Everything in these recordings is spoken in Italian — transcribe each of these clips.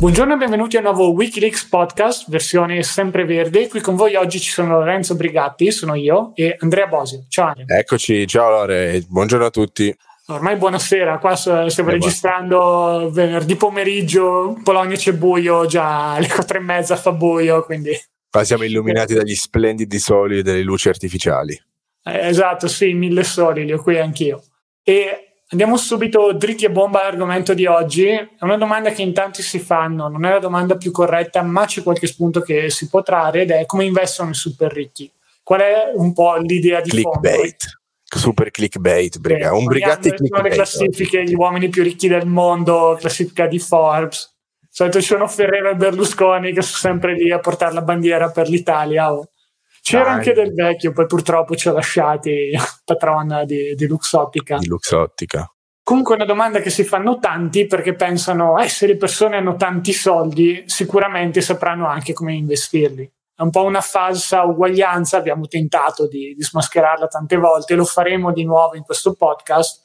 Buongiorno e benvenuti a un nuovo Wikileaks podcast, versione sempre verde. Qui con voi oggi ci sono Lorenzo Brigatti, sono io, e Andrea Bosio. Ciao Andrea. Eccoci, ciao Lore, buongiorno a tutti. Ormai buonasera, qua stiamo eh, registrando venerdì pomeriggio, in Polonia c'è buio, già alle quattro e mezza fa buio, quindi... Qua siamo illuminati dagli splendidi soli e dalle luci artificiali. Eh, esatto, sì, mille soli, li ho qui anch'io. E Andiamo subito dritti a bomba all'argomento di oggi. È una domanda che in tanti si fanno, non è la domanda più corretta, ma c'è qualche spunto che si può trarre ed è come investono i super ricchi. Qual è un po' l'idea di clickbait. fondo? Super clickbait, briga. Eh, un brigatti clickbait. le classifiche, gli uomini più ricchi del mondo, classifica di Forbes. Solito ci sono Ferrero e Berlusconi che sono sempre lì a portare la bandiera per l'Italia. Oh. C'era Dai. anche del vecchio, poi purtroppo ci ha lasciati patrona di, di Luxottica. Di Luxottica. Comunque è una domanda che si fanno tanti perché pensano, eh, se le persone hanno tanti soldi, sicuramente sapranno anche come investirli. È un po' una falsa uguaglianza, abbiamo tentato di, di smascherarla tante volte, lo faremo di nuovo in questo podcast,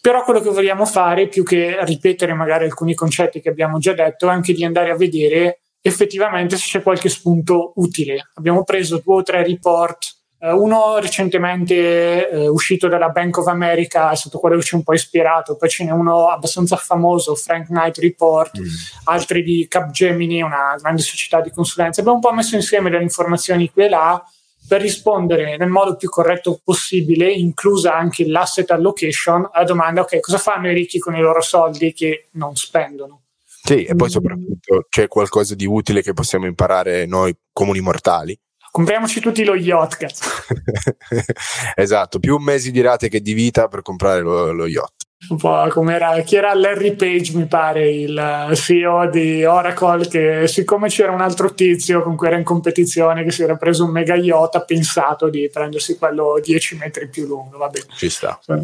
però quello che vogliamo fare, più che ripetere magari alcuni concetti che abbiamo già detto, è anche di andare a vedere effettivamente se c'è qualche spunto utile. Abbiamo preso due o tre report, eh, uno recentemente eh, uscito dalla Bank of America è stato quello che ci ha un po' ispirato, poi ce n'è uno abbastanza famoso, Frank Knight Report, mm. altri di Capgemini, una grande società di consulenza. Abbiamo un po' messo insieme delle informazioni qui e là per rispondere nel modo più corretto possibile, inclusa anche l'asset allocation, alla domanda ok, cosa fanno i ricchi con i loro soldi che non spendono? Sì, e poi mm. soprattutto c'è qualcosa di utile che possiamo imparare noi comuni mortali. Compriamoci tutti lo yacht, cazzo. esatto, più mesi di rate che di vita per comprare lo, lo yacht. Un po' come era, chi era Larry Page, mi pare, il CEO di Oracle, che siccome c'era un altro tizio con cui era in competizione che si era preso un mega yacht, ha pensato di prendersi quello 10 metri più lungo, va bene. Ci sta. Sì.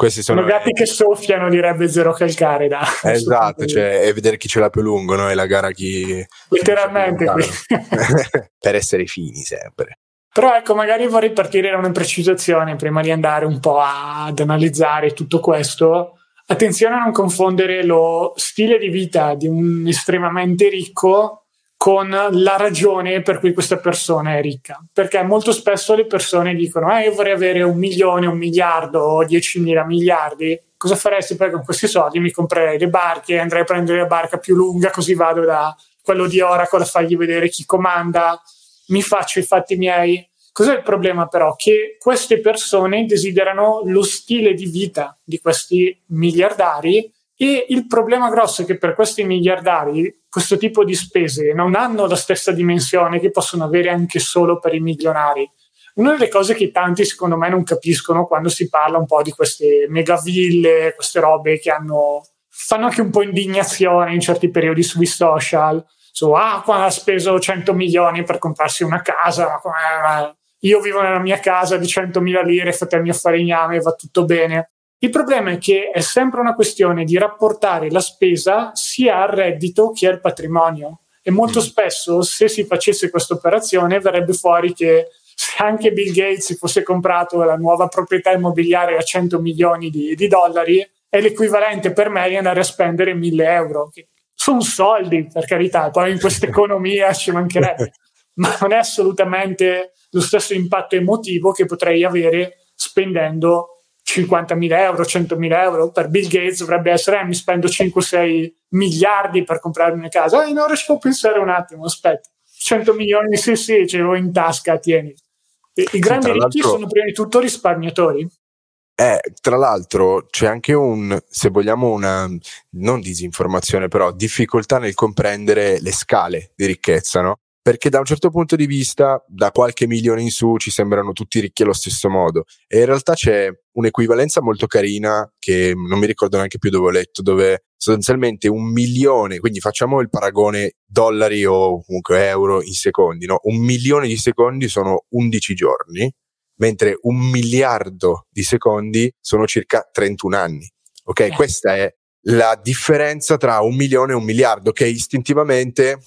Questi sono, sono gatti che soffiano, direbbe Zero Calcare. Da, esatto, cioè, e vedere chi ce l'ha più lungo, no? E la gara chi... Letteralmente. per essere fini sempre. Però ecco, magari vorrei partire da una precisazione prima di andare un po' ad analizzare tutto questo. Attenzione a non confondere lo stile di vita di un estremamente ricco con la ragione per cui questa persona è ricca. Perché molto spesso le persone dicono: eh, Io vorrei avere un milione, un miliardo o diecimila miliardi. Cosa faresti poi con questi soldi? Mi comprerei le barche, andrei a prendere la barca più lunga, così vado da quello di Oracle a fargli vedere chi comanda, mi faccio i fatti miei. Cos'è il problema però? Che queste persone desiderano lo stile di vita di questi miliardari e il problema grosso è che per questi miliardari questo tipo di spese non hanno la stessa dimensione che possono avere anche solo per i milionari. Una delle cose che tanti secondo me non capiscono quando si parla un po' di queste megaville, queste robe che hanno, fanno anche un po' indignazione in certi periodi sui social, su ah, qua ha speso 100 milioni per comprarsi una casa, io vivo nella mia casa di 100.000 lire, fate il mio farigname, va tutto bene. Il problema è che è sempre una questione di rapportare la spesa sia al reddito che al patrimonio. E molto mm. spesso, se si facesse questa operazione, verrebbe fuori che se anche Bill Gates si fosse comprato la nuova proprietà immobiliare a 100 milioni di, di dollari, è l'equivalente per me di andare a spendere 1000 euro. Sono soldi, per carità, poi in questa economia ci mancherebbe, ma non è assolutamente lo stesso impatto emotivo che potrei avere spendendo 50.000 euro, 100.000 euro, per Bill Gates dovrebbe essere, eh, mi spendo 5-6 miliardi per comprarmi una casa. Eh, ora ci può pensare un attimo, aspetta, 100 milioni, sì, sì, ce l'ho in tasca, tieni. I, i grandi sì, ricchi sono prima di tutto risparmiatori. Eh, tra l'altro c'è anche un, se vogliamo, una non disinformazione, però difficoltà nel comprendere le scale di ricchezza, no? Perché da un certo punto di vista, da qualche milione in su, ci sembrano tutti ricchi allo stesso modo. E in realtà c'è un'equivalenza molto carina che non mi ricordo neanche più dove ho letto, dove sostanzialmente un milione, quindi facciamo il paragone dollari o comunque euro in secondi, no? Un milione di secondi sono 11 giorni, mentre un miliardo di secondi sono circa 31 anni. Ok, eh. questa è la differenza tra un milione e un miliardo che istintivamente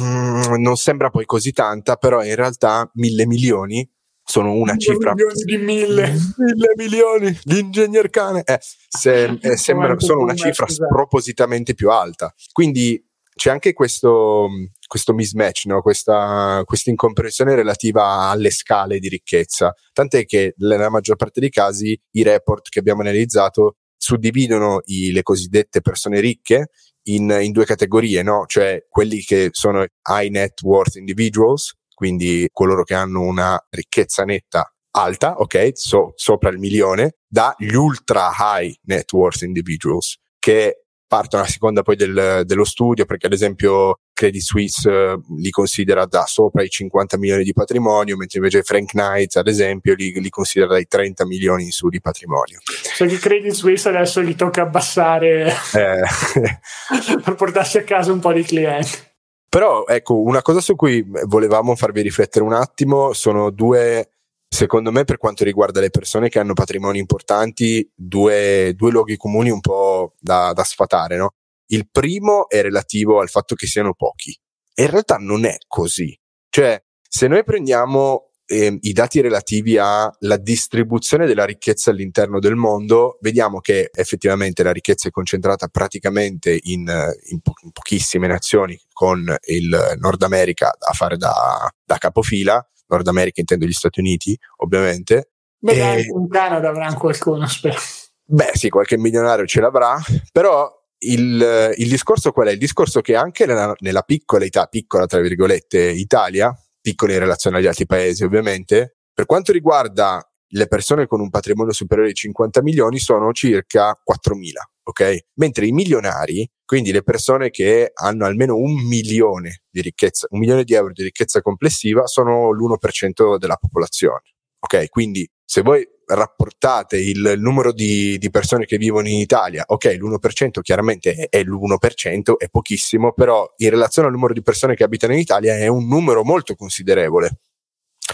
Mm, non sembra poi così tanta, però in realtà mille milioni sono una mille cifra. Milioni di mille. mille milioni, l'ingegner cane. Eh, se, eh, sembra, sono una cifra spropositamente più alta. Quindi c'è anche questo, questo mismatch, no? questa, questa incomprensione relativa alle scale di ricchezza. Tant'è che nella maggior parte dei casi i report che abbiamo analizzato suddividono i, le cosiddette persone ricche in, in due categorie, no? cioè quelli che sono high net worth individuals, quindi coloro che hanno una ricchezza netta alta, ok, so, sopra il milione, dagli ultra high net worth individuals, che partono a seconda poi del, dello studio, perché ad esempio Credit Suisse eh, li considera da sopra i 50 milioni di patrimonio, mentre invece Frank Knight, ad esempio, li, li considera dai 30 milioni in su di patrimonio. Cioè che Credit Suisse adesso gli tocca abbassare eh. per portarsi a casa un po' di clienti. Però ecco, una cosa su cui volevamo farvi riflettere un attimo sono due secondo me per quanto riguarda le persone che hanno patrimoni importanti, due, due luoghi comuni un po' da, da sfatare. No? Il primo è relativo al fatto che siano pochi. E in realtà non è così. Cioè, se noi prendiamo eh, i dati relativi alla distribuzione della ricchezza all'interno del mondo, vediamo che effettivamente la ricchezza è concentrata praticamente in, in, po- in pochissime nazioni, con il Nord America a fare da, da capofila, Nord America intendo gli Stati Uniti, ovviamente. Beh, e... in Canada avranno qualcuno, spero. Beh, sì, qualche milionario ce l'avrà, però il, il, discorso qual è? Il discorso che anche nella, nella piccola età, piccola tra virgolette, Italia, piccola in relazione agli altri paesi ovviamente, per quanto riguarda le persone con un patrimonio superiore ai 50 milioni sono circa 4.000, ok? Mentre i milionari, quindi le persone che hanno almeno un milione di ricchezza, un milione di euro di ricchezza complessiva, sono l'1% della popolazione, ok? Quindi se voi rapportate il numero di, di, persone che vivono in Italia, ok, l'1% chiaramente è, è l'1%, è pochissimo, però in relazione al numero di persone che abitano in Italia è un numero molto considerevole.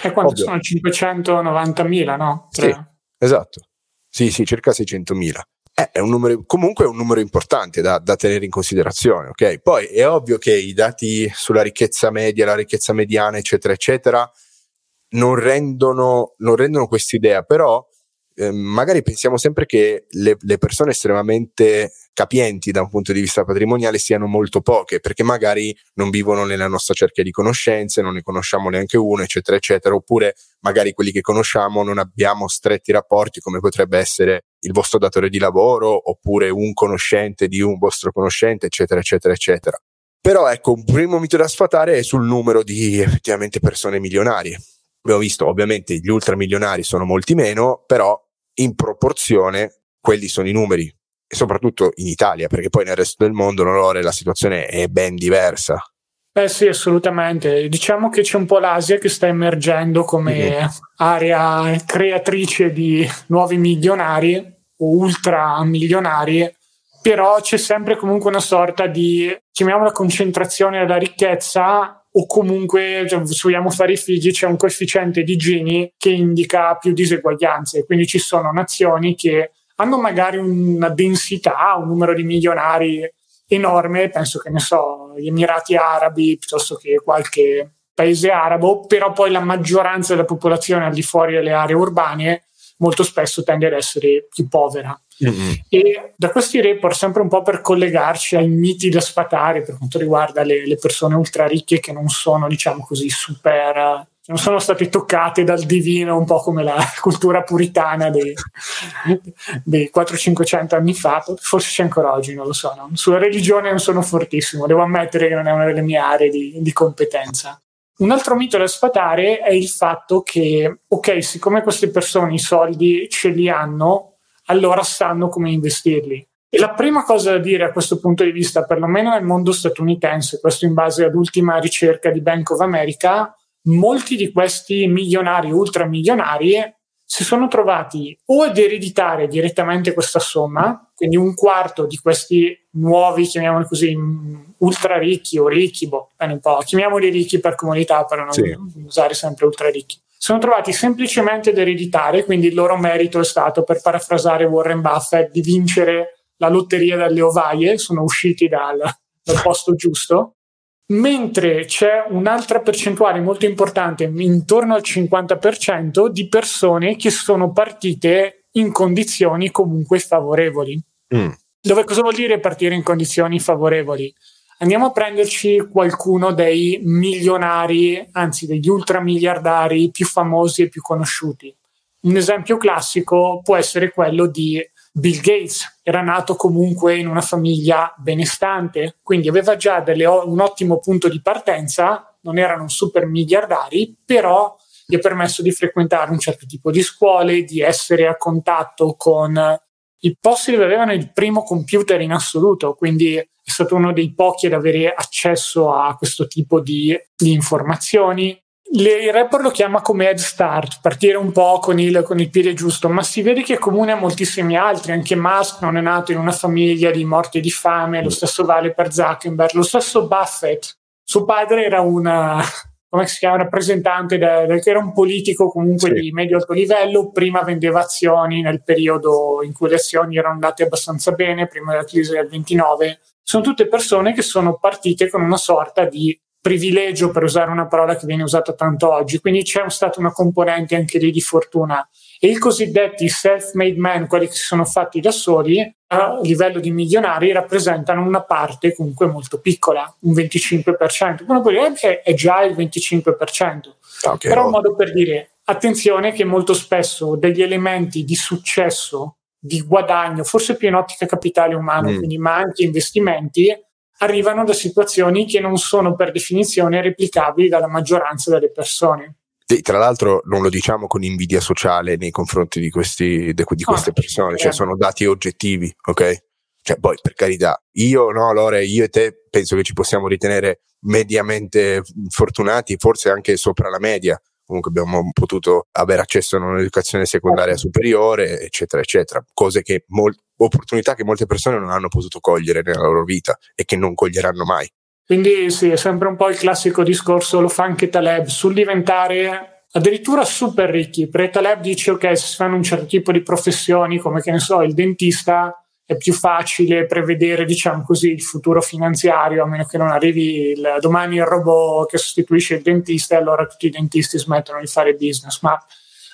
E quanto Ovvio. sono? 590.000, no? Sì, esatto. Sì, sì, circa 600.000. Eh, è un numero, comunque è un numero importante da, da, tenere in considerazione, ok? Poi è ovvio che i dati sulla ricchezza media, la ricchezza mediana, eccetera, eccetera, non rendono, non rendono quest'idea, però eh, magari pensiamo sempre che le, le, persone estremamente capienti da un punto di vista patrimoniale siano molto poche, perché magari non vivono nella nostra cerchia di conoscenze, non ne conosciamo neanche uno, eccetera, eccetera, oppure magari quelli che conosciamo non abbiamo stretti rapporti come potrebbe essere il vostro datore di lavoro, oppure un conoscente di un vostro conoscente, eccetera, eccetera, eccetera. Però ecco, un primo mito da sfatare è sul numero di effettivamente persone milionarie. Abbiamo visto, ovviamente, gli ultramilionari sono molti meno, però in proporzione quelli sono i numeri e soprattutto in Italia perché poi nel resto del mondo Lore, la situazione è ben diversa eh sì, assolutamente. Diciamo che c'è un po' l'Asia che sta emergendo come mm-hmm. area creatrice di nuovi milionari o ultramilionari, però c'è sempre comunque una sorta di, chiamiamola concentrazione della ricchezza o comunque cioè, se vogliamo fare i figli c'è un coefficiente di Gini che indica più diseguaglianze, quindi ci sono nazioni che hanno magari una densità, un numero di milionari enorme, penso che ne so, gli Emirati Arabi piuttosto che qualche paese arabo, però poi la maggioranza della popolazione al di fuori delle aree urbane molto spesso tende ad essere più povera. Mm-hmm. E da questi report, sempre un po' per collegarci ai miti da sfatare per quanto riguarda le, le persone ultra ricche che non sono, diciamo così, super non sono state toccate dal divino, un po' come la cultura puritana dei, dei 400-500 anni fa, forse c'è ancora oggi, non lo so. No? Sulla religione non sono fortissimo, devo ammettere che non è una delle mie aree di, di competenza. Un altro mito da sfatare è il fatto che, ok, siccome queste persone i soldi ce li hanno, allora sanno come investirli. E la prima cosa da dire a questo punto di vista, perlomeno nel mondo statunitense, questo in base all'ultima ricerca di Bank of America, molti di questi milionari, ultramilionari, si sono trovati o ad ereditare direttamente questa somma, quindi un quarto di questi nuovi, chiamiamoli così, ultra ricchi o ricchi, boh, un po', chiamiamoli ricchi per comunità, per non sì. usare sempre ultra ricchi sono trovati semplicemente ad ereditare, quindi il loro merito è stato, per parafrasare Warren Buffett, di vincere la lotteria dalle ovaie, sono usciti dal, dal posto giusto, mentre c'è un'altra percentuale molto importante, intorno al 50%, di persone che sono partite in condizioni comunque favorevoli. Mm. Dove cosa vuol dire partire in condizioni favorevoli? andiamo a prenderci qualcuno dei milionari, anzi degli ultramiliardari più famosi e più conosciuti. Un esempio classico può essere quello di Bill Gates. Era nato comunque in una famiglia benestante, quindi aveva già delle, un ottimo punto di partenza, non erano super miliardari, però gli ha permesso di frequentare un certo tipo di scuole, di essere a contatto con i posti dove avevano il primo computer in assoluto, quindi è stato uno dei pochi ad avere accesso a questo tipo di, di informazioni. Le, il rapper lo chiama come head start, partire un po' con il, con il, piede giusto, ma si vede che è comune a moltissimi altri. Anche Musk non è nato in una famiglia di morte e di fame, lo stesso vale per Zuckerberg, lo stesso Buffett. Suo padre era una, come si chiama, rappresentante del, che era un politico comunque sì. di medio-alto livello, prima vendeva azioni nel periodo in cui le azioni erano andate abbastanza bene, prima della crisi del 29. Sono tutte persone che sono partite con una sorta di privilegio, per usare una parola che viene usata tanto oggi, quindi c'è stata una componente anche lì di fortuna. E i cosiddetti self-made men, quelli che si sono fatti da soli, a livello di milionari, rappresentano una parte comunque molto piccola, un 25%. Uno può dire che è già il 25%, okay, però è un modo per dire attenzione che molto spesso degli elementi di successo, di guadagno, forse più in ottica capitale umano, mm. quindi ma anche investimenti, arrivano da situazioni che non sono per definizione replicabili dalla maggioranza delle persone. E tra l'altro non lo diciamo con invidia sociale nei confronti di, questi, di queste persone, cioè sono dati oggettivi, ok? Cioè poi per carità, io no, Lore, io e te penso che ci possiamo ritenere mediamente fortunati, forse anche sopra la media, comunque abbiamo potuto avere accesso a un'educazione secondaria certo. superiore, eccetera, eccetera, cose che mol- opportunità che molte persone non hanno potuto cogliere nella loro vita e che non coglieranno mai. Quindi sì, è sempre un po' il classico discorso, lo fa anche Taleb, sul diventare addirittura super ricchi. Perché Taleb dice ok, se si fanno un certo tipo di professioni, come che ne so, il dentista, è più facile prevedere, diciamo così, il futuro finanziario, a meno che non arrivi il, domani il robot che sostituisce il dentista e allora tutti i dentisti smettono di fare business. Ma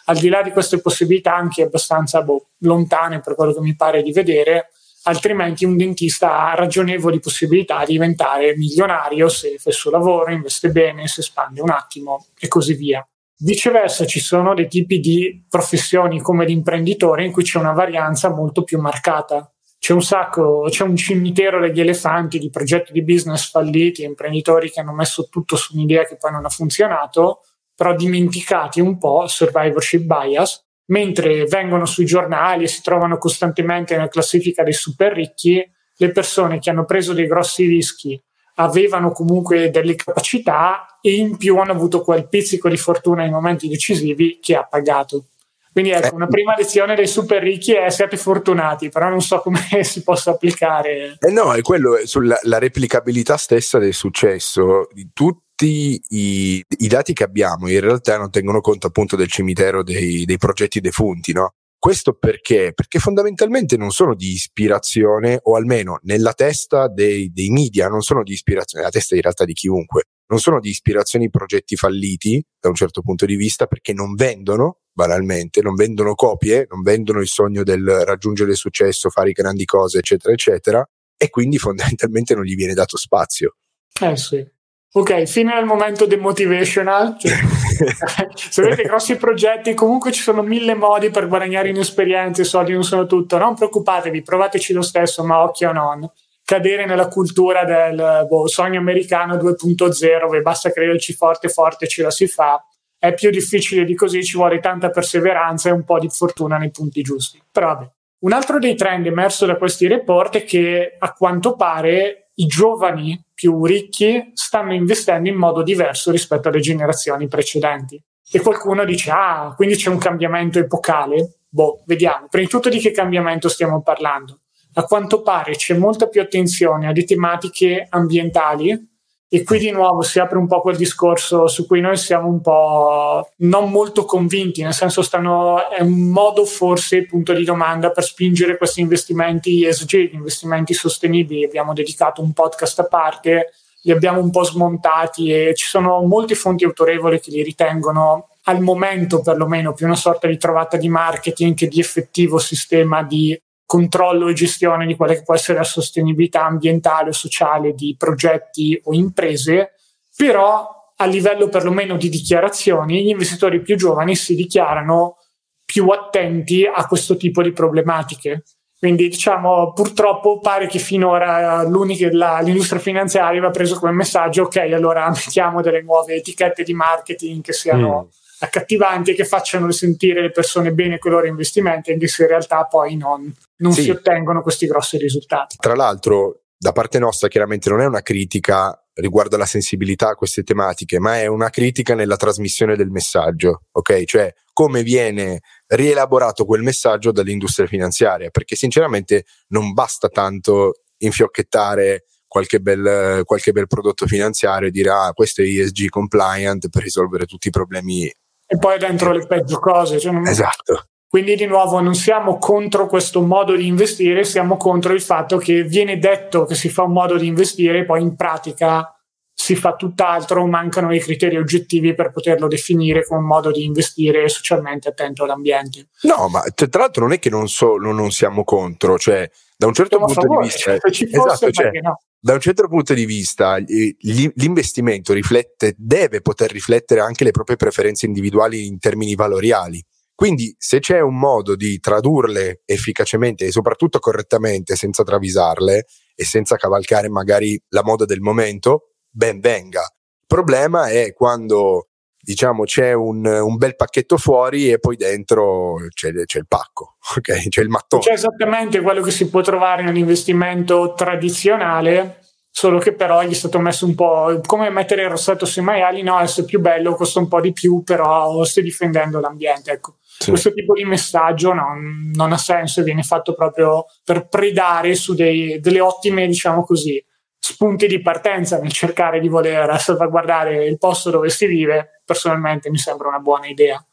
al di là di queste possibilità, anche abbastanza boh, lontane per quello che mi pare di vedere, altrimenti un dentista ha ragionevoli possibilità di diventare milionario se fa il suo lavoro, investe bene, si espande un attimo e così via. Viceversa ci sono dei tipi di professioni come l'imprenditore in cui c'è una varianza molto più marcata. C'è un sacco, c'è un cimitero degli elefanti di progetti di business falliti, imprenditori che hanno messo tutto su un'idea che poi non ha funzionato, però dimenticati un po', survivorship bias, mentre vengono sui giornali e si trovano costantemente nella classifica dei super ricchi, le persone che hanno preso dei grossi rischi avevano comunque delle capacità e in più hanno avuto quel pizzico di fortuna nei momenti decisivi che ha pagato. Quindi ecco, eh. una prima lezione dei super ricchi è siate fortunati, però non so come si possa applicare. Eh no, è quello sulla replicabilità stessa del successo. Tu tutti i, i, dati che abbiamo in realtà non tengono conto appunto del cimitero dei, dei progetti defunti, no? Questo perché? Perché fondamentalmente non sono di ispirazione, o almeno nella testa dei, dei media, non sono di ispirazione, nella testa in realtà di chiunque, non sono di ispirazione i progetti falliti da un certo punto di vista perché non vendono, banalmente, non vendono copie, non vendono il sogno del raggiungere il successo, fare grandi cose, eccetera, eccetera, e quindi fondamentalmente non gli viene dato spazio. Eh sì. Ok, fine del momento demotivational. Cioè, se avete grossi progetti, comunque ci sono mille modi per guadagnare in esperienze, i soldi non sono tutto. Non preoccupatevi, provateci lo stesso, ma occhio non. Cadere nella cultura del boh, sogno americano 2.0, dove basta crederci forte, forte, ce la si fa. È più difficile di così, ci vuole tanta perseveranza e un po' di fortuna nei punti giusti. Però vabbè. Un altro dei trend emerso da questi report è che a quanto pare i giovani più ricchi stanno investendo in modo diverso rispetto alle generazioni precedenti. E qualcuno dice, ah, quindi c'è un cambiamento epocale? Boh, vediamo. Prima di tutto di che cambiamento stiamo parlando? A quanto pare c'è molta più attenzione alle tematiche ambientali e qui di nuovo si apre un po' quel discorso su cui noi siamo un po' non molto convinti, nel senso stanno, è un modo forse, punto di domanda, per spingere questi investimenti ESG, investimenti sostenibili. Abbiamo dedicato un podcast a parte, li abbiamo un po' smontati e ci sono molte fonti autorevoli che li ritengono al momento perlomeno più una sorta di trovata di marketing che di effettivo sistema di controllo e gestione di quella che può essere la sostenibilità ambientale o sociale di progetti o imprese, però a livello perlomeno di dichiarazioni gli investitori più giovani si dichiarano più attenti a questo tipo di problematiche. Quindi diciamo purtroppo pare che finora la, l'industria finanziaria aveva preso come messaggio ok allora mettiamo delle nuove etichette di marketing che siano mm accattivanti che facciano sentire le persone bene con i loro investimenti, anche se in realtà poi non, non sì. si ottengono questi grossi risultati. Tra l'altro, da parte nostra chiaramente non è una critica riguardo alla sensibilità a queste tematiche, ma è una critica nella trasmissione del messaggio, ok? Cioè come viene rielaborato quel messaggio dall'industria finanziaria, perché sinceramente non basta tanto infiocchettare qualche bel, qualche bel prodotto finanziario e dire ah questo è ESG compliant per risolvere tutti i problemi e poi dentro le peggio cose. Cioè non... Esatto. Quindi di nuovo non siamo contro questo modo di investire, siamo contro il fatto che viene detto che si fa un modo di investire poi in pratica si fa tutt'altro, mancano i criteri oggettivi per poterlo definire come un modo di investire socialmente attento all'ambiente. No, ma tra l'altro non è che non, so, non siamo contro, cioè da un certo siamo punto favore, di vista... Se ci fosse, esatto, cioè, no da un certo punto di vista l'investimento riflette, deve poter riflettere anche le proprie preferenze individuali in termini valoriali. Quindi se c'è un modo di tradurle efficacemente e soprattutto correttamente senza travisarle e senza cavalcare magari la moda del momento, ben venga. Il problema è quando diciamo c'è un, un, bel pacchetto fuori e poi dentro c'è, c'è, il pacco, ok? C'è il mattone. C'è esattamente quello che si può trovare nell'investimento tradizionale, solo che però gli è stato messo un po' come mettere il rossetto sui maiali, no, adesso è più bello, costa un po' di più, però stai difendendo l'ambiente, ecco. Sì. Questo tipo di messaggio non, non, ha senso e viene fatto proprio per predare su dei, delle ottime, diciamo così, spunti di partenza nel cercare di voler salvaguardare il posto dove si vive, personalmente mi sembra una buona idea.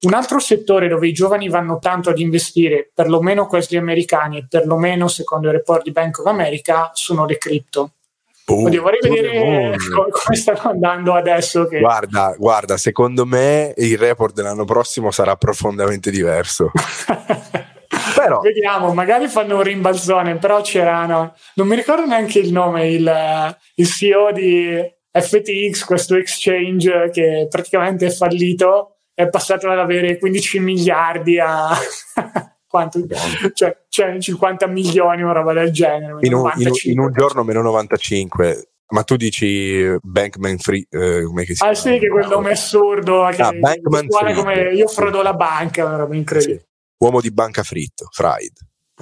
Un altro settore dove i giovani vanno tanto ad investire, perlomeno questi americani e perlomeno secondo il report di Bank of America, sono le cripto. Boh, Oddio, vorrei vedere come stanno andando adesso. Che... Guarda, guarda, secondo me il report dell'anno prossimo sarà profondamente diverso. Però... Vediamo, magari fanno un rimbalzone, però c'erano, non mi ricordo neanche il nome, il, il CEO di FTX, questo exchange che praticamente è fallito, è passato ad avere 15 miliardi a... quanto? Cioè, cioè 50 milioni o roba del genere. In un, in, in un giorno meno 95. Ma tu dici Bankman Free, eh, come si chiama? Ah sì, che quel nome assurdo. Che ah, Bankman Free. come io frodo la banca, una roba incredibile. Sì uomo di banca fritto, fried.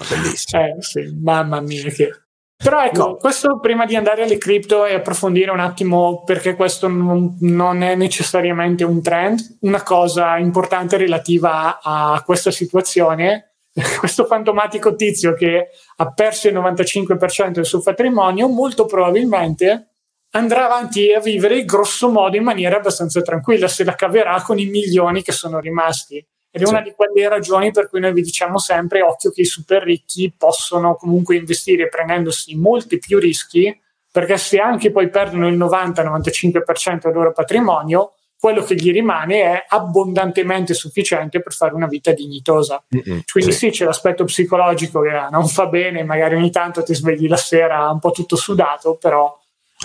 Bellissimo. Eh, sì, mamma mia che... Però ecco, no. questo prima di andare alle cripto e approfondire un attimo perché questo non, non, è necessariamente un trend, una cosa importante relativa a questa situazione, questo fantomatico tizio che ha perso il 95% del suo patrimonio, molto probabilmente andrà avanti a vivere grosso modo in maniera abbastanza tranquilla, se la caverà con i milioni che sono rimasti. Ed è una di quelle ragioni per cui noi vi diciamo sempre occhio che i super ricchi possono comunque investire prendendosi molti più rischi, perché se anche poi perdono il 90-95% del loro patrimonio, quello che gli rimane è abbondantemente sufficiente per fare una vita dignitosa. Mm-mm, Quindi sì. sì, c'è l'aspetto psicologico che non fa bene, magari ogni tanto ti svegli la sera un po' tutto sudato, però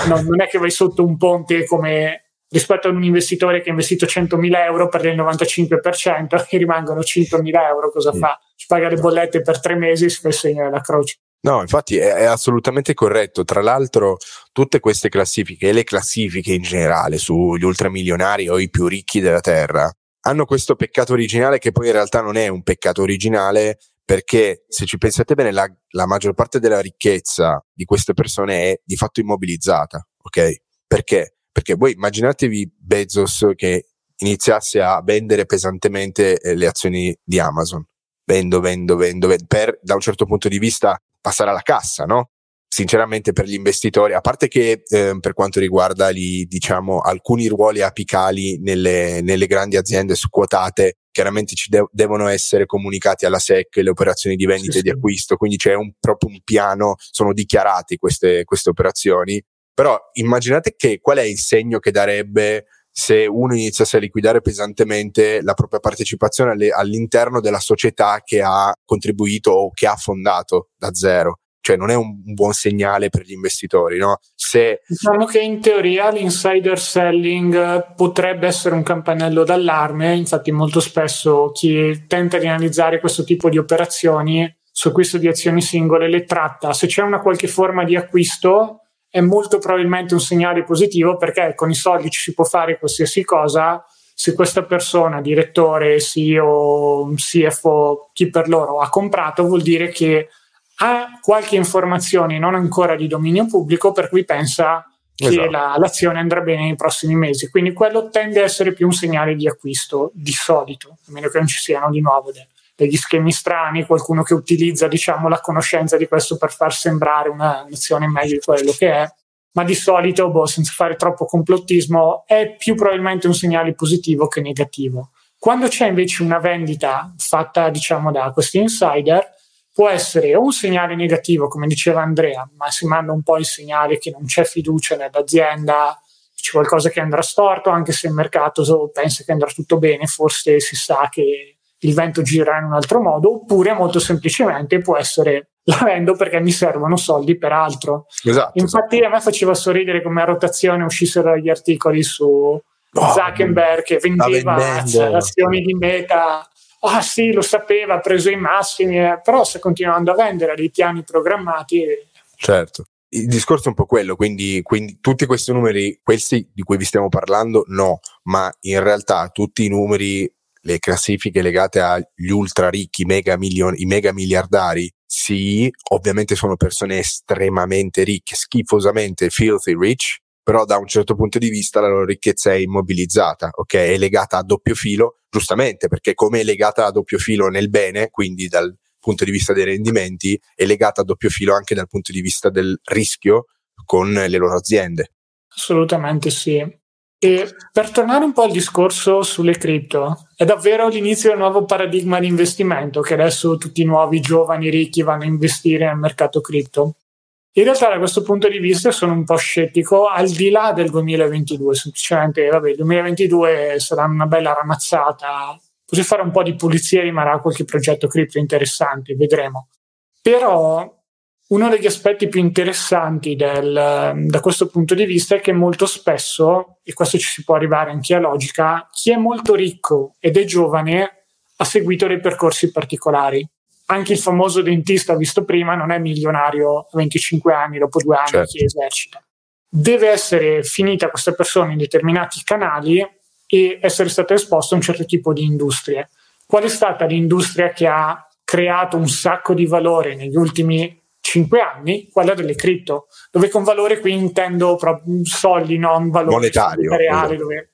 no, non è che vai sotto un ponte come rispetto ad un investitore che ha investito 100.000 euro per il 95% e rimangono 100.000 euro, cosa mm. fa? Ci paga le bollette per tre mesi e si fa il segno della croce. No, infatti è, è, assolutamente corretto. Tra l'altro, tutte queste classifiche e le classifiche in generale sugli ultramilionari o i più ricchi della Terra hanno questo peccato originale che poi in realtà non è un peccato originale perché se ci pensate bene la, la maggior parte della ricchezza di queste persone è di fatto immobilizzata, ok? Perché? Perché voi immaginatevi Bezos che iniziasse a vendere pesantemente eh, le azioni di Amazon. Vendo, vendo, vendo, vendo, per da un certo punto di vista passare alla cassa, no? Sinceramente per gli investitori, a parte che eh, per quanto riguarda gli, diciamo, alcuni ruoli apicali nelle, nelle grandi aziende quotate, chiaramente ci de- devono essere comunicati alla SEC le operazioni di vendita sì, e di acquisto, quindi c'è un, proprio un piano, sono dichiarati queste, queste operazioni però immaginate che qual è il segno che darebbe se uno iniziasse a liquidare pesantemente la propria partecipazione alle, all'interno della società che ha contribuito o che ha fondato da zero cioè non è un, buon segnale per gli investitori. No? Se... Diciamo che in teoria l'insider selling potrebbe essere un campanello d'allarme, infatti molto spesso chi tenta di analizzare questo tipo di operazioni su acquisto di azioni singole le tratta, se c'è una qualche forma di acquisto è molto probabilmente un segnale positivo perché con i soldi ci si può fare qualsiasi cosa se questa persona, direttore, CEO, CFO, chi per loro ha comprato, vuol dire che ha qualche informazione non ancora di dominio pubblico per cui pensa che esatto. la, l'azione andrà bene nei prossimi mesi. Quindi quello tende a essere più un segnale di acquisto di solito, a meno che non ci siano di nuovo de, degli schemi strani, qualcuno che utilizza diciamo, la conoscenza di questo per far sembrare una, un'azione meglio di quello che è. Ma di solito, boh, senza fare troppo complottismo, è più probabilmente un segnale positivo che negativo. Quando c'è invece una vendita fatta, diciamo, da questi insider, può essere un segnale negativo, come diceva Andrea, ma si manda un po' il segnale che non c'è fiducia nell'azienda, c'è qualcosa che andrà storto, anche se il mercato pensa che andrà tutto bene, forse si sa che il vento gira in un altro modo, oppure molto semplicemente può essere la vendo perché mi servono soldi per altro. Esatto, Infatti esatto. a me faceva sorridere come a rotazione uscissero gli articoli su oh, Zuckerberg che vendeva azioni di meta ah sì, lo sapeva, ha preso i massimi, eh, però sta continuando a vendere dei piani programmati. Certo. Il discorso è un po' quello, quindi, quindi, tutti questi numeri, questi di cui vi stiamo parlando, no, ma in realtà tutti i numeri, le classifiche legate agli ultra ricchi, mega milion, i mega miliardari, sì, ovviamente sono persone estremamente ricche, schifosamente filthy rich, però da un certo punto di vista la loro ricchezza è immobilizzata, ok? È legata a doppio filo, giustamente, perché come è legata a doppio filo nel bene, quindi dal punto di vista dei rendimenti, è legata a doppio filo anche dal punto di vista del rischio con le loro aziende. Assolutamente sì. E per tornare un po' al discorso sulle cripto, è davvero l'inizio del nuovo paradigma di investimento che adesso tutti i nuovi giovani ricchi vanno a investire nel mercato cripto. In realtà da questo punto di vista sono un po' scettico al di là del 2022, semplicemente vabbè, il 2022 sarà una bella ramazzata, così fare un po' di pulizia rimarrà qualche progetto cripto interessante, vedremo. Però uno degli aspetti più interessanti del, da questo punto di vista è che molto spesso, e questo ci si può arrivare anche a logica, chi è molto ricco ed è giovane ha seguito dei percorsi particolari anche il famoso dentista visto prima non è milionario a 25 anni dopo due anni certo. che esercita. Deve essere finita questa persona in determinati canali e essere stata esposta a un certo tipo di industrie. Qual è stata l'industria che ha creato un sacco di valore negli ultimi 5 anni? Quella delle cripto, dove con valore qui intendo proprio soldi, non valore monetario reale. Esatto. Dove...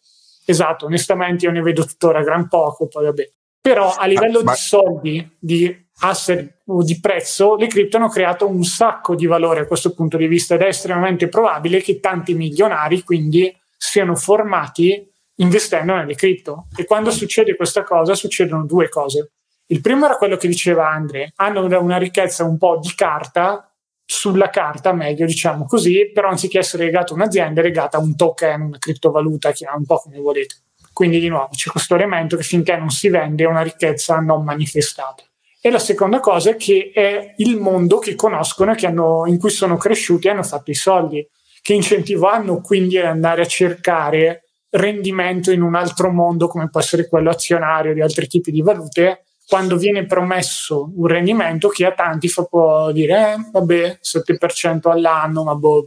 esatto, onestamente io ne vedo tuttora gran poco, poi vabbè. Però a livello ah, ma... di soldi, di asset di prezzo, le cripto hanno creato un sacco di valore a questo punto di vista ed è estremamente probabile che tanti milionari quindi siano formati investendo nelle cripto. E quando succede questa cosa succedono due cose. Il primo era quello che diceva Andre, hanno una ricchezza un po' di carta, sulla carta meglio diciamo così, però anziché essere legata a un'azienda è legata a un token, una criptovaluta, chiamate un po' come volete. Quindi di nuovo c'è questo elemento che finché non si vende è una ricchezza non manifestata. E la seconda cosa è che è il mondo che conoscono, che hanno, in cui sono cresciuti e hanno fatto i soldi. Che incentivo hanno quindi ad andare a cercare rendimento in un altro mondo, come può essere quello azionario di altri tipi di valute, quando viene promesso un rendimento che a tanti fa può dire, eh, vabbè, 7% all'anno, ma boh,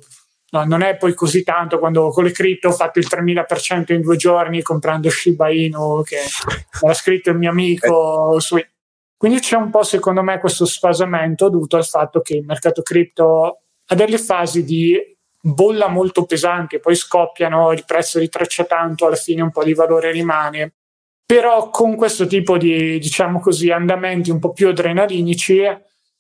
no, non è poi così tanto quando con le cripto ho fatto il 3000% in due giorni comprando Shiba Inu che l'ha scritto il mio amico su quindi c'è un po', secondo me, questo sfasamento dovuto al fatto che il mercato cripto ha delle fasi di bolla molto pesanti, poi scoppiano, il prezzo ritraccia tanto, alla fine un po' di valore rimane. Però con questo tipo di, diciamo così, andamenti un po' più adrenalinici,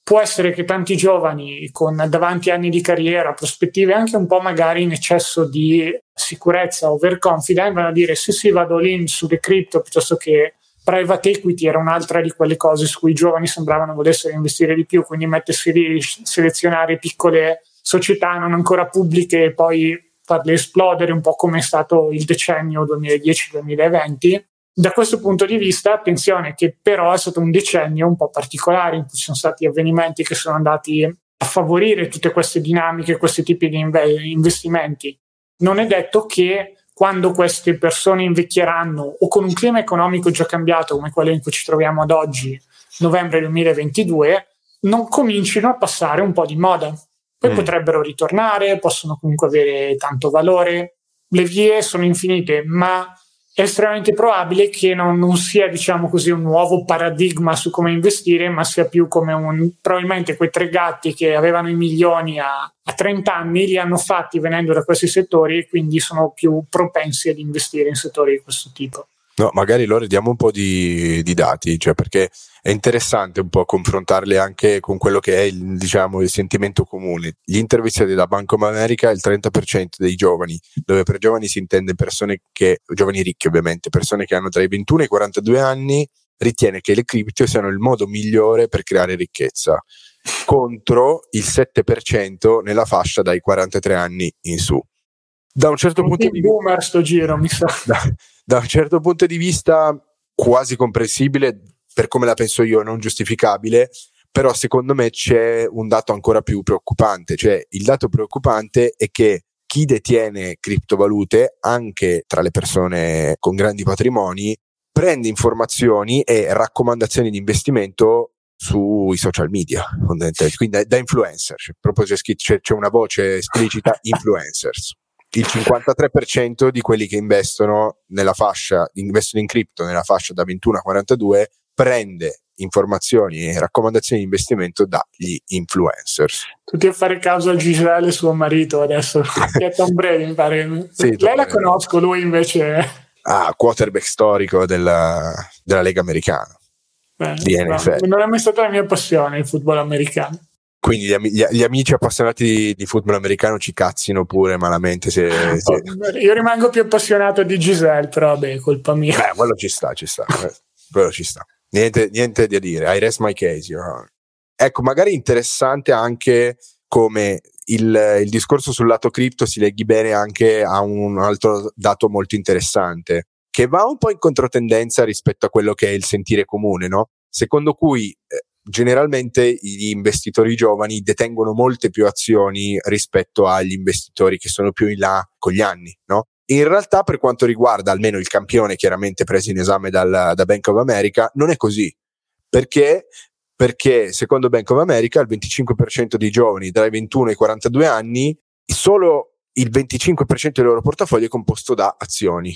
può essere che tanti giovani con davanti anni di carriera, prospettive anche un po' magari in eccesso di sicurezza, overconfident, vanno a dire sì sì vado lì sulle cripto piuttosto che private equity era un'altra di quelle cose su cui i giovani sembravano volessero investire di più, quindi mettersi lì, selezionare piccole società non ancora pubbliche e poi farle esplodere un po' come è stato il decennio 2010-2020. Da questo punto di vista, attenzione che però è stato un decennio un po' particolare in cui ci sono stati avvenimenti che sono andati a favorire tutte queste dinamiche, questi tipi di investimenti. Non è detto che quando queste persone invecchieranno o con un clima economico già cambiato come quello in cui ci troviamo ad oggi, novembre 2022, non comincino a passare un po' di moda. Poi mm. potrebbero ritornare, possono comunque avere tanto valore. Le vie sono infinite, ma è estremamente probabile che non, non, sia, diciamo così, un nuovo paradigma su come investire, ma sia più come un probabilmente quei tre gatti che avevano i milioni a, a 30 anni li hanno fatti venendo da questi settori e quindi sono più propensi ad investire in settori di questo tipo. No, magari loro diamo un po' di, di, dati, cioè perché è interessante un po' confrontarli anche con quello che è il, diciamo, il sentimento comune. Gli intervistati da Bank of America, il 30% dei giovani, dove per giovani si intende persone che, giovani ricchi ovviamente, persone che hanno tra i 21 e i 42 anni, ritiene che le cripto siano il modo migliore per creare ricchezza, contro il 7% nella fascia dai 43 anni in su. Da un certo punto di vista... boomer sto giro. Da, da un certo punto di vista quasi comprensibile, per come la penso io, non giustificabile, però secondo me c'è un dato ancora più preoccupante, cioè il dato preoccupante è che chi detiene criptovalute, anche tra le persone con grandi patrimoni, prende informazioni e raccomandazioni di investimento sui social media, quindi da, influencer, cioè, proprio c'è, scritto, c'è, c'è una voce esplicita influencers il 53% di quelli che investono nella fascia, investono in cripto nella fascia da 21 a 42 prende informazioni e raccomandazioni di investimento dagli influencers. Tutti a fare caso a Gisele, suo marito, adesso, che è Tom Brady, mi pare. Sì, Lei la conosco, lui invece... Ah, quarterback storico della, della Lega Americana. Beh, no, non è mai stata la mia passione il football americano. Quindi gli, gli, amici appassionati di, di, football americano ci cazzino pure malamente. Se, se... Io rimango più appassionato di Giselle, però vabbè, colpa mia. Beh, quello ci sta, ci sta. Eh, quello ci sta. Niente, niente da dire. I rest my case. Ecco, magari interessante anche come il, il, discorso sul lato cripto si leghi bene anche a un altro dato molto interessante, che va un po' in controtendenza rispetto a quello che è il sentire comune, no? Secondo cui eh, generalmente gli investitori giovani detengono molte più azioni rispetto agli investitori che sono più in là con gli anni, no? In realtà, per quanto riguarda almeno il campione chiaramente preso in esame dal, da Bank of America, non è così. Perché? Perché secondo Bank of America il 25% dei giovani tra i 21 e i 42 anni, solo il 25% del loro portafoglio è composto da azioni.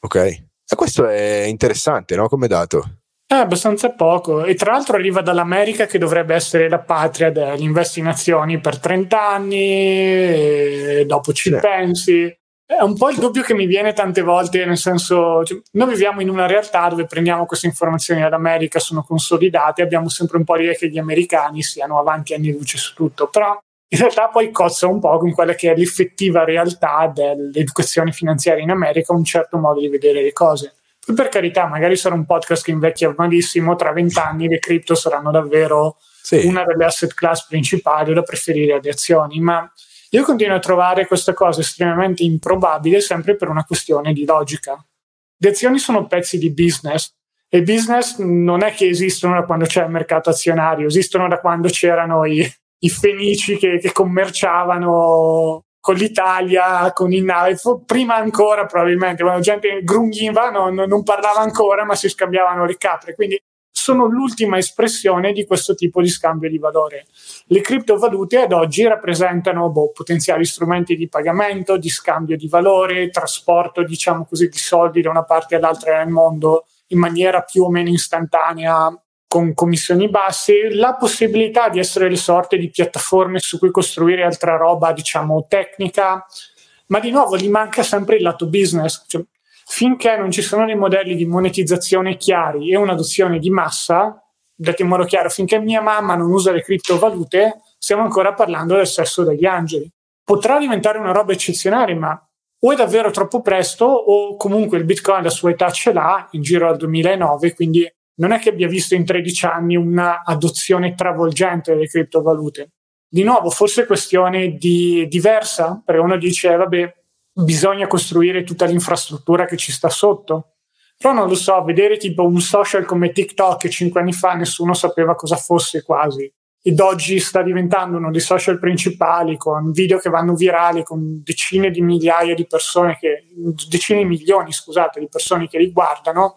Ok? E questo è interessante, no? Come dato. È abbastanza poco e tra l'altro arriva dall'America che dovrebbe essere la patria dell'investi in azioni per 30 anni e dopo ci sì. pensi. È un po' il dubbio che mi viene tante volte, nel senso, cioè, noi viviamo in una realtà dove prendiamo queste informazioni dall'America, sono consolidate, abbiamo sempre un po' l'idea che gli americani siano avanti anni luce su tutto, però in realtà poi cozza un po' con quella che è l'effettiva realtà dell'educazione finanziaria in America, un certo modo di vedere le cose per carità, magari sarà un podcast che invecchia malissimo, tra vent'anni le cripto saranno davvero sì. una delle asset class principali da preferire alle azioni, ma io continuo a trovare questa cosa estremamente improbabile sempre per una questione di logica. Le azioni sono pezzi di business e i business non è che esistono da quando c'è il mercato azionario, esistono da quando c'erano i, i fenici che, che commerciavano con l'Italia, con il nave, prima ancora probabilmente, quando gente grunghiva non, non parlava ancora ma si scambiavano le capre, quindi sono l'ultima espressione di questo tipo di scambio di valore. Le criptovalute ad oggi rappresentano boh, potenziali strumenti di pagamento, di scambio di valore, trasporto, diciamo così, di soldi da una parte all'altra del mondo in maniera più o meno istantanea con commissioni basse, la possibilità di essere le sorte di piattaforme su cui costruire altra roba, diciamo, tecnica, ma di nuovo gli manca sempre il lato business. Cioè, finché non ci sono dei modelli di monetizzazione chiari e un'adozione di massa, detto in modo chiaro, finché mia mamma non usa le criptovalute, stiamo ancora parlando del sesso degli angeli. Potrà diventare una roba eccezionale, ma o è davvero troppo presto o comunque il Bitcoin la sua età ce l'ha in giro al 2009, quindi non è che abbia visto in 13 anni una adozione travolgente delle criptovalute. di nuovo, forse questione di diversa, perché uno dice, vabbè, bisogna costruire tutta l'infrastruttura che ci sta sotto. Però non lo so, vedere tipo un social come TikTok che cinque anni fa nessuno sapeva cosa fosse quasi. Ed oggi sta diventando uno dei social principali con video che vanno virali, con decine di migliaia di persone che, decine di milioni, scusate, di persone che li guardano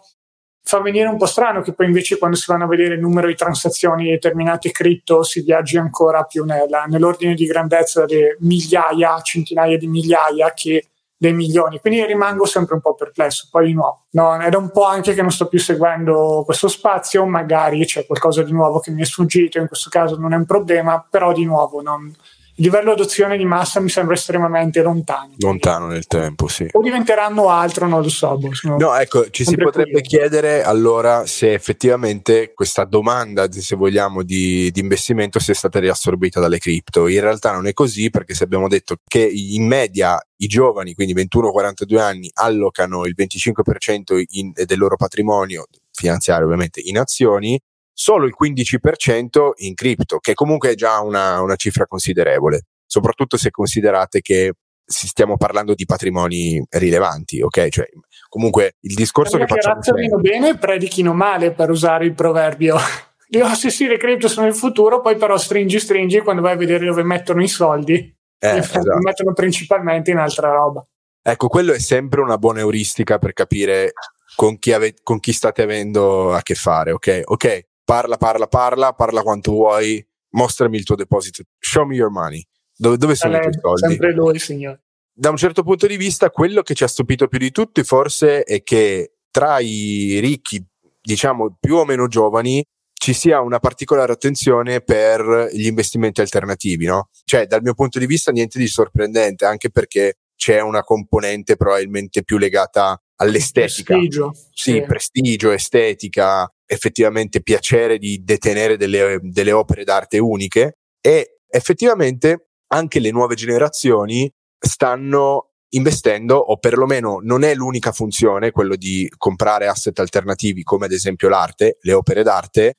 fa venire un po' strano che poi invece quando si vanno a vedere il numero di transazioni di determinate cripto si viaggi ancora più nella, nell'ordine di grandezza delle migliaia, centinaia di migliaia che dei milioni. Quindi rimango sempre un po' perplesso. Poi di nuovo, no, è da un po' anche che non sto più seguendo questo spazio, magari c'è qualcosa di nuovo che mi è sfuggito, in questo caso non è un problema, però di nuovo non, il livello di adozione di massa mi sembra estremamente lontano. Lontano nel tempo, sì. O diventeranno altro, non lo so. Boh, no, ecco, ci si potrebbe qui. chiedere allora se effettivamente questa domanda, se vogliamo, di, di, investimento sia stata riassorbita dalle cripto. In realtà non è così perché se abbiamo detto che in media i giovani, quindi 21-42 anni, allocano il 25% in, del loro patrimonio finanziario ovviamente in azioni, solo il 15% in cripto, che comunque è già una, una cifra considerevole, soprattutto se considerate che stiamo parlando di patrimoni rilevanti, ok? Cioè, comunque il discorso che, che facciamo... Razzolino bene predichino male per usare il proverbio. Dico, sì sì, le cripto sono il futuro, poi però stringi stringi quando vai a vedere dove mettono i soldi, eh, esatto. mettono principalmente in altra roba. Ecco, quello è sempre una buona euristica per capire con chi, ave- con chi state avendo a che fare, ok? Ok, parla, parla, parla, parla quanto vuoi, mostrami il tuo deposito, show me your money. Dove, dove sono lei, i tuoi soldi? Sempre lui, signore. Da un certo punto di vista, quello che ci ha stupito più di tutti forse è che tra i ricchi, diciamo più o meno giovani, ci sia una particolare attenzione per gli investimenti alternativi, no? Cioè, dal mio punto di vista, niente di sorprendente, anche perché c'è una componente probabilmente più legata all'estetica. Prestigio. Sì, sì, prestigio, estetica, effettivamente piacere di detenere delle, delle opere d'arte uniche e effettivamente anche le nuove generazioni stanno investendo o perlomeno non è l'unica funzione quello di comprare asset alternativi come ad esempio l'arte, le opere d'arte,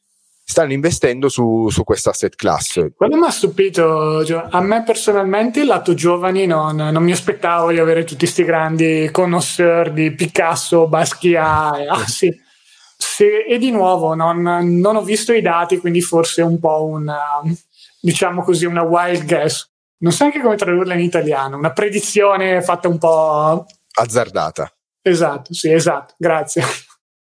stanno investendo su, su questa asset class. Quello mi ha stupito, a me personalmente, lato giovani, non, non mi aspettavo di avere tutti questi grandi connoisseur di Picasso, Basquiat, ah sì. Se, e di nuovo non, non, ho visto i dati, quindi forse un po' una, diciamo così, una wild guess. Non so anche come tradurla in italiano, una predizione fatta un po' azzardata. Esatto, sì, esatto, grazie.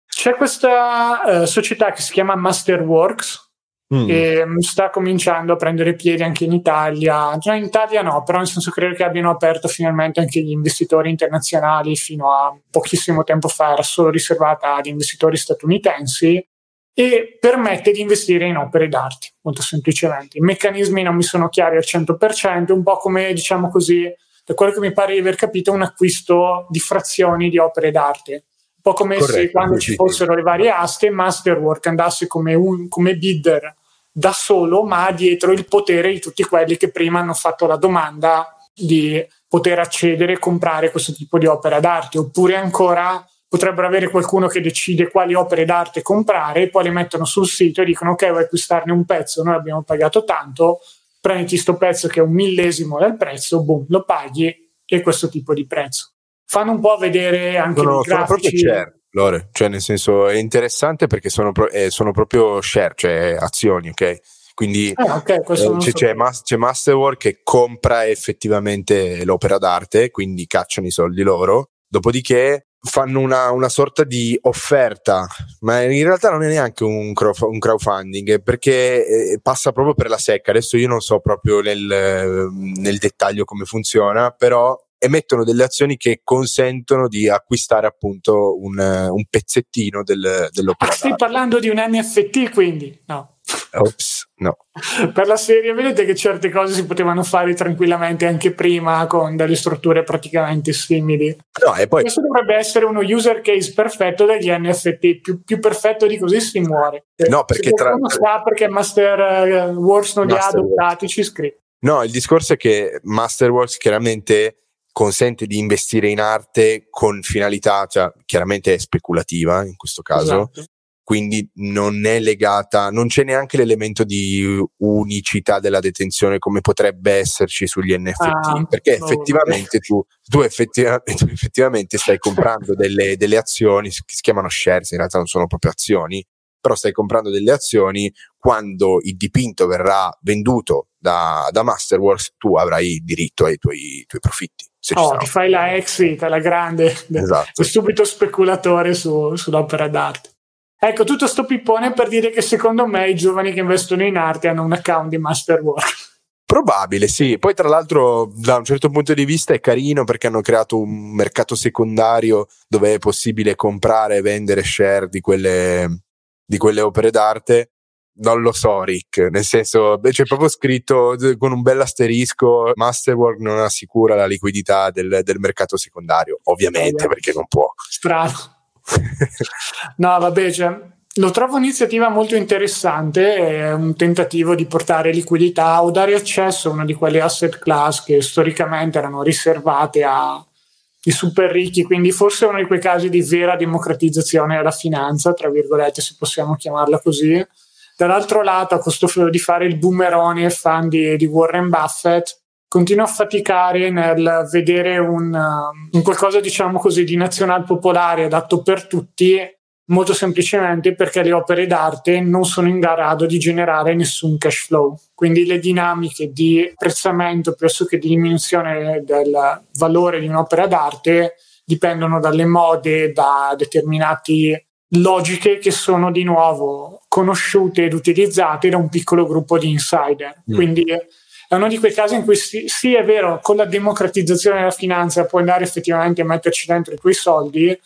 C'è questa uh, società che si chiama Masterworks mm. che um, sta cominciando a prendere piedi anche in Italia. Cioè in Italia no, però nel senso credo che abbiano aperto finalmente anche gli investitori internazionali fino a pochissimo tempo fa era solo riservata ad investitori statunitensi e permette di investire in opere d'arte, molto semplicemente. I meccanismi non mi sono chiari al 100%, un po' come diciamo così, da quello che mi pare di aver capito, un acquisto di frazioni di opere d'arte un po' come Corretto, se quando ci fossero le varie aste Masterwork andasse come, un, come bidder da solo, ma ha dietro il potere di tutti quelli che prima hanno fatto la domanda di poter accedere e comprare questo tipo di opera d'arte, oppure ancora potrebbero avere qualcuno che decide quali opere d'arte comprare, poi le mettono sul sito e dicono ok, vuoi acquistarne un pezzo, noi abbiamo pagato tanto, prenditi questo pezzo che è un millesimo del prezzo, boom, lo paghi e questo tipo di prezzo. Fanno un po' vedere anche no, no, sono proprio share, Lore, cioè nel senso è interessante perché sono, pro, eh, sono proprio share, cioè azioni, ok? Quindi ah, okay, eh, c'è, so c'è, mas- c'è, Masterwork che compra effettivamente l'opera d'arte, quindi cacciano i soldi loro, dopodiché fanno una, una sorta di offerta, ma in realtà non è neanche un, crowd- un crowdfunding perché eh, passa proprio per la secca. Adesso io non so proprio nel, nel dettaglio come funziona, però emettono delle azioni che consentono di acquistare appunto un, un pezzettino del, dell'opera. Ah, stai parlando di un NFT quindi? No. Ops, no. per la serie vedete che certe cose si potevano fare tranquillamente anche prima con delle strutture praticamente simili. No, e poi... Questo dovrebbe essere uno user case perfetto degli NFT, più, più perfetto di così si muore. No, perché tra... sa perché Master uh, Wars non li ha adottati, ci scrive. No, il discorso è che Masterworks chiaramente consente di investire in arte con finalità, cioè chiaramente è speculativa in questo caso, esatto. quindi non è legata, non c'è neanche l'elemento di unicità della detenzione come potrebbe esserci sugli NFT, ah, perché effettivamente tu, tu, effettivamente, tu, effettivamente, stai comprando delle, delle azioni che si chiamano shares, in realtà non sono proprio azioni, però stai comprando delle azioni, quando il dipinto verrà venduto da, da Masterworks, tu avrai diritto ai tuoi, tuoi profitti. Oh, ti fai la exit alla grande, esatto. subito speculatore su, sull'opera d'arte. Ecco, tutto sto pippone per dire che secondo me i giovani che investono in arte hanno un account di Masterworks. Probabile, sì. Poi, tra l'altro, da un certo punto di vista è carino perché hanno creato un mercato secondario dove è possibile comprare e vendere share di quelle, di quelle opere d'arte. Non lo so, Rick, nel senso, c'è proprio scritto con un bel asterisco: Masterwork non assicura la liquidità del, del mercato secondario, ovviamente, perché non può. Strano no, vabbè, cioè, lo trovo un'iniziativa molto interessante, è un tentativo di portare liquidità o dare accesso a una di quelle asset class che storicamente erano riservate ai super ricchi, quindi forse uno di quei casi di vera democratizzazione della finanza, tra virgolette, se possiamo chiamarla così. Dall'altro lato, a costo di fare il boomerone fan di, di Warren Buffett, continuo a faticare nel vedere un, um, un qualcosa, diciamo così, di nazional popolare adatto per tutti, molto semplicemente perché le opere d'arte non sono in grado di generare nessun cash flow. Quindi le dinamiche di prezzamento piuttosto che di diminuzione del valore di un'opera d'arte dipendono dalle mode, da determinate logiche che sono di nuovo conosciute ed utilizzate da un piccolo gruppo di insider. Mm. Quindi è uno di quei casi in cui sì, sì, è vero, con la democratizzazione della finanza puoi andare effettivamente a metterci dentro i tuoi soldi,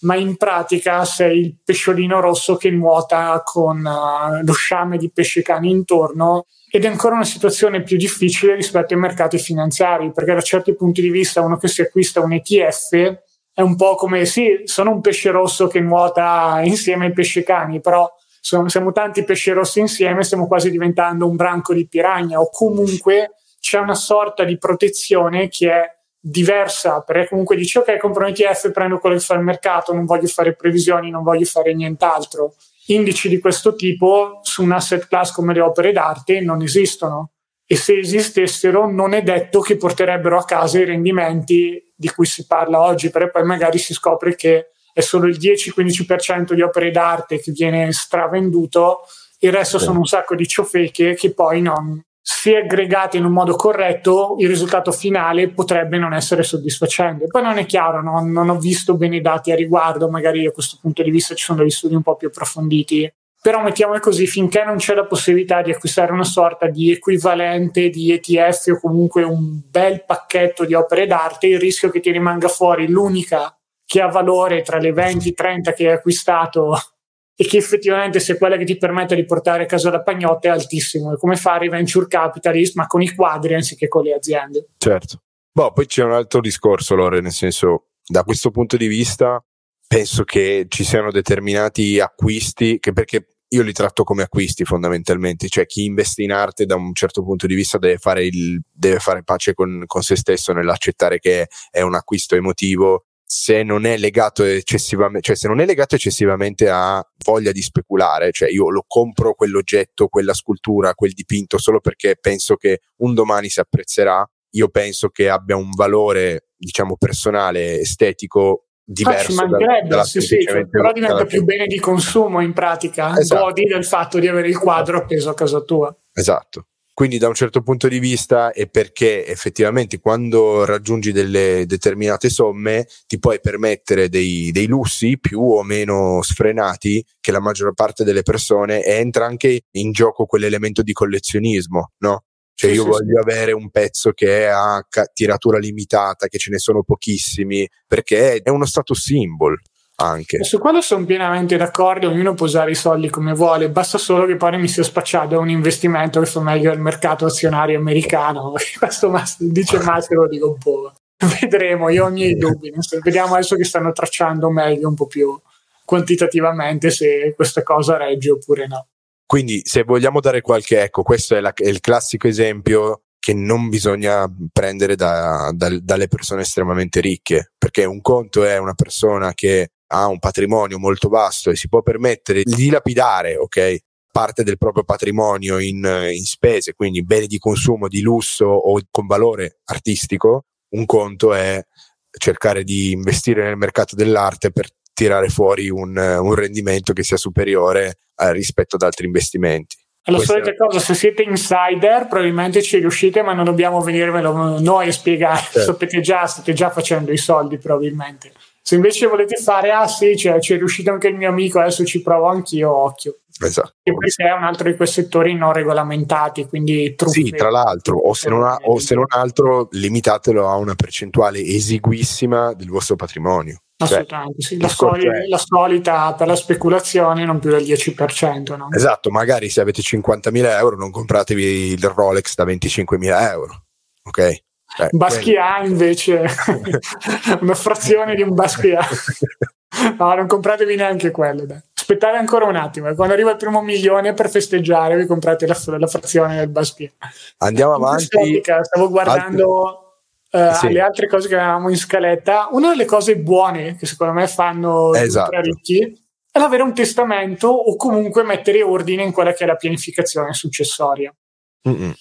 ma in pratica sei il pesciolino rosso che nuota con uh, lo sciame di pesce cani intorno ed è ancora una situazione più difficile rispetto ai mercati finanziari, perché da certi punti di vista uno che si acquista un ETF è un po' come sì, sono un pesce rosso che nuota insieme ai pesce cani, però sono, siamo tanti pesci rossi insieme, stiamo quasi diventando un branco di piranha o comunque c'è una sorta di protezione che è diversa perché comunque dici ok compro un ETF prendo quello che fa il mercato non voglio fare previsioni non voglio fare nient'altro. Indici di questo tipo su un asset class come le opere d'arte non esistono. E se esistessero non è detto che porterebbero a casa i rendimenti di cui si parla oggi perché poi magari si scopre che è solo il 10-15% di opere d'arte che viene stravenduto, il resto sì. sono un sacco di ciofeche che poi non, se aggregate in un modo corretto, il risultato finale potrebbe non essere soddisfacente. Poi non è chiaro, non, non ho visto bene i dati a riguardo, magari a questo punto di vista ci sono degli studi un po' più approfonditi. Però mettiamolo così, finché non c'è la possibilità di acquistare una sorta di equivalente di ETF o comunque un bel pacchetto di opere d'arte, il rischio che ti rimanga fuori l'unica che ha valore tra le 20-30 che hai acquistato e che effettivamente se quella che ti permette di portare a casa la pagnotta è altissimo. È come fare i venture capitalist, ma con i quadri anziché con le aziende. Certo. Boh, poi c'è un altro discorso, Lore, nel senso, da questo punto di vista, penso che ci siano determinati acquisti che perché io li tratto come acquisti fondamentalmente, cioè chi investe in arte da un certo punto di vista deve fare, il, deve fare pace con, con se stesso nell'accettare che è un acquisto emotivo se non è legato eccessivamente, cioè se non è legato eccessivamente a voglia di speculare, cioè io lo compro quell'oggetto, quella scultura, quel dipinto solo perché penso che un domani si apprezzerà, io penso che abbia un valore, diciamo, personale, estetico diverso. Ah, da, sì, sì, cioè, però diventa più bene di consumo in pratica, esatto. godi del fatto di avere il quadro appeso a casa tua. Esatto. Quindi da un certo punto di vista è perché effettivamente quando raggiungi delle determinate somme ti puoi permettere dei, dei lussi più o meno sfrenati che la maggior parte delle persone e entra anche in gioco quell'elemento di collezionismo, no? Cioè io sì, voglio sì. avere un pezzo che ha tiratura limitata, che ce ne sono pochissimi, perché è uno status symbol anche. Su quello sono pienamente d'accordo, ognuno può usare i soldi come vuole, basta solo che poi mi sia spacciato un investimento che fa meglio al mercato azionario americano. Questo dice Massimo, lo dico un po'. Vedremo, io ho i miei dubbi. Vediamo adesso che stanno tracciando meglio, un po' più quantitativamente, se questa cosa regge oppure no. Quindi, se vogliamo dare qualche, ecco, questo è, la, è il classico esempio che non bisogna prendere da, da, dalle persone estremamente ricche, perché un conto è una persona che ha un patrimonio molto vasto e si può permettere di dilapidare, ok? parte del proprio patrimonio in, in, spese, quindi beni di consumo di lusso o con valore artistico, un conto è cercare di investire nel mercato dell'arte per tirare fuori un, un rendimento che sia superiore eh, rispetto ad altri investimenti. È la solita è... cosa, se siete insider probabilmente ci riuscite, ma non dobbiamo venirvelo noi a spiegare, certo. sapete già, state già facendo i soldi probabilmente. Se invece volete fare, ah sì, cioè, ci è riuscito anche il mio amico, adesso ci provo anch'io, occhio. Esatto. E questo è un altro di quei settori non regolamentati, quindi truffe. Sì, tra l'altro, o se, non ha, o se non altro, limitatelo a una percentuale esiguissima del vostro patrimonio. Cioè, Assolutamente, cioè, sì. la, soli- la, solita per la speculazione non più del 10%. No? Esatto, magari se avete 50.000 euro non compratevi il Rolex da 25.000 euro, ok? Eh, Basquiat invece, una frazione di un Basquiat. No, non compratevi neanche quello. Dai. Aspettate ancora un attimo. E quando arriva il primo milione per festeggiare, vi comprate la, la frazione del Basquiat. Andiamo avanti. Stavo guardando Uh, sì. alle altre cose che avevamo in scaletta, una delle cose buone che secondo me fanno esatto. i ricchi è l'avere un testamento o comunque mettere ordine in quella che è la pianificazione successoria. Mm-mm.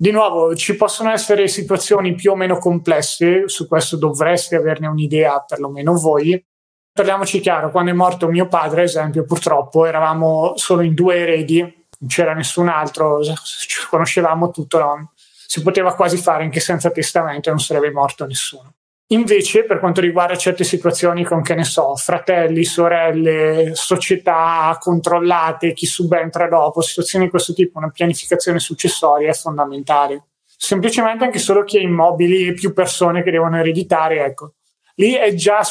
Di nuovo, ci possono essere situazioni più o meno complesse, su questo dovreste averne un'idea, perlomeno voi. Parliamoci chiaro, quando è morto mio padre, ad esempio, purtroppo eravamo solo in due eredi, non c'era nessun altro, ci conoscevamo tutto, no? si poteva quasi fare anche senza testamento e non sarebbe morto nessuno. Invece, per quanto riguarda certe situazioni con, che ne so, fratelli, sorelle, società controllate, chi subentra dopo, situazioni di questo tipo, una pianificazione successoria è fondamentale. Semplicemente anche solo chi ha immobili e più persone che devono ereditare, ecco. Lì è già,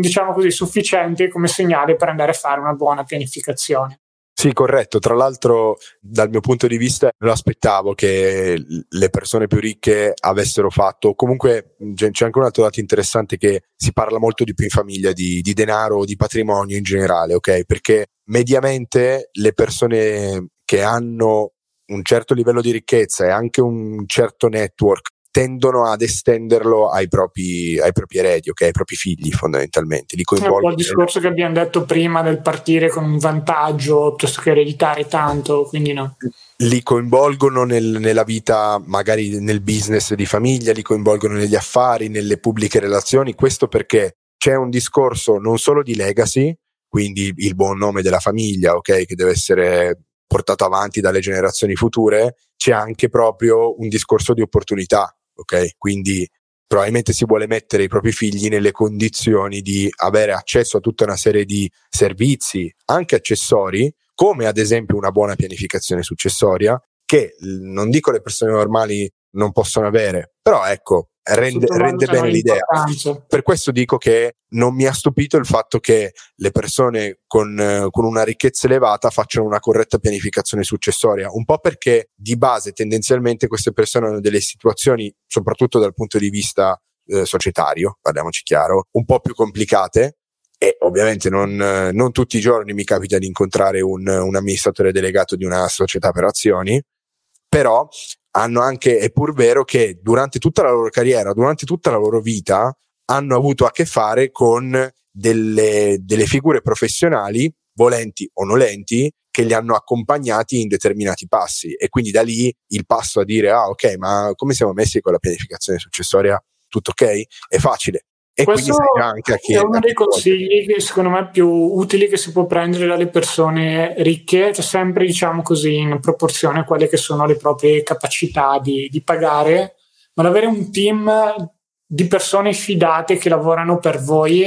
diciamo così, sufficiente come segnale per andare a fare una buona pianificazione. Sì, corretto. Tra l'altro, dal mio punto di vista, lo aspettavo che le persone più ricche avessero fatto. Comunque, c'è anche un altro dato interessante che si parla molto di più in famiglia di, di denaro, di patrimonio in generale, ok? Perché mediamente le persone che hanno un certo livello di ricchezza e anche un certo network tendono ad estenderlo ai propri, ai propri eredi, okay? ai propri figli fondamentalmente. Li È un po' il discorso che abbiamo detto prima del partire con un vantaggio piuttosto che ereditare tanto, quindi no. Li coinvolgono nel, nella vita, magari nel business di famiglia, li coinvolgono negli affari, nelle pubbliche relazioni, questo perché c'è un discorso non solo di legacy, quindi il buon nome della famiglia, ok, che deve essere portato avanti dalle generazioni future, c'è anche proprio un discorso di opportunità, ok? Quindi probabilmente si vuole mettere i propri figli nelle condizioni di avere accesso a tutta una serie di servizi, anche accessori, come ad esempio una buona pianificazione successoria, che non dico le persone normali non possono avere, però ecco, rende, rende bene l'idea. Per questo dico che non mi ha stupito il fatto che le persone con, con, una ricchezza elevata facciano una corretta pianificazione successoria, un po' perché di base tendenzialmente queste persone hanno delle situazioni, soprattutto dal punto di vista eh, societario, parliamoci chiaro, un po' più complicate. E ovviamente non, non tutti i giorni mi capita di incontrare un, un amministratore delegato di una società per azioni, però hanno anche, è pur vero che durante tutta la loro carriera, durante tutta la loro vita, hanno avuto a che fare con delle, delle figure professionali, volenti o nolenti, che li hanno accompagnati in determinati passi. E quindi da lì il passo a dire, ah ok, ma come siamo messi con la pianificazione successoria? Tutto ok? È facile. E Questo è uno dei consigli che secondo me più utili che si può prendere dalle persone ricche, cioè sempre diciamo così in proporzione a quelle che sono le proprie capacità di, di pagare, ma avere un team di persone fidate che lavorano per voi,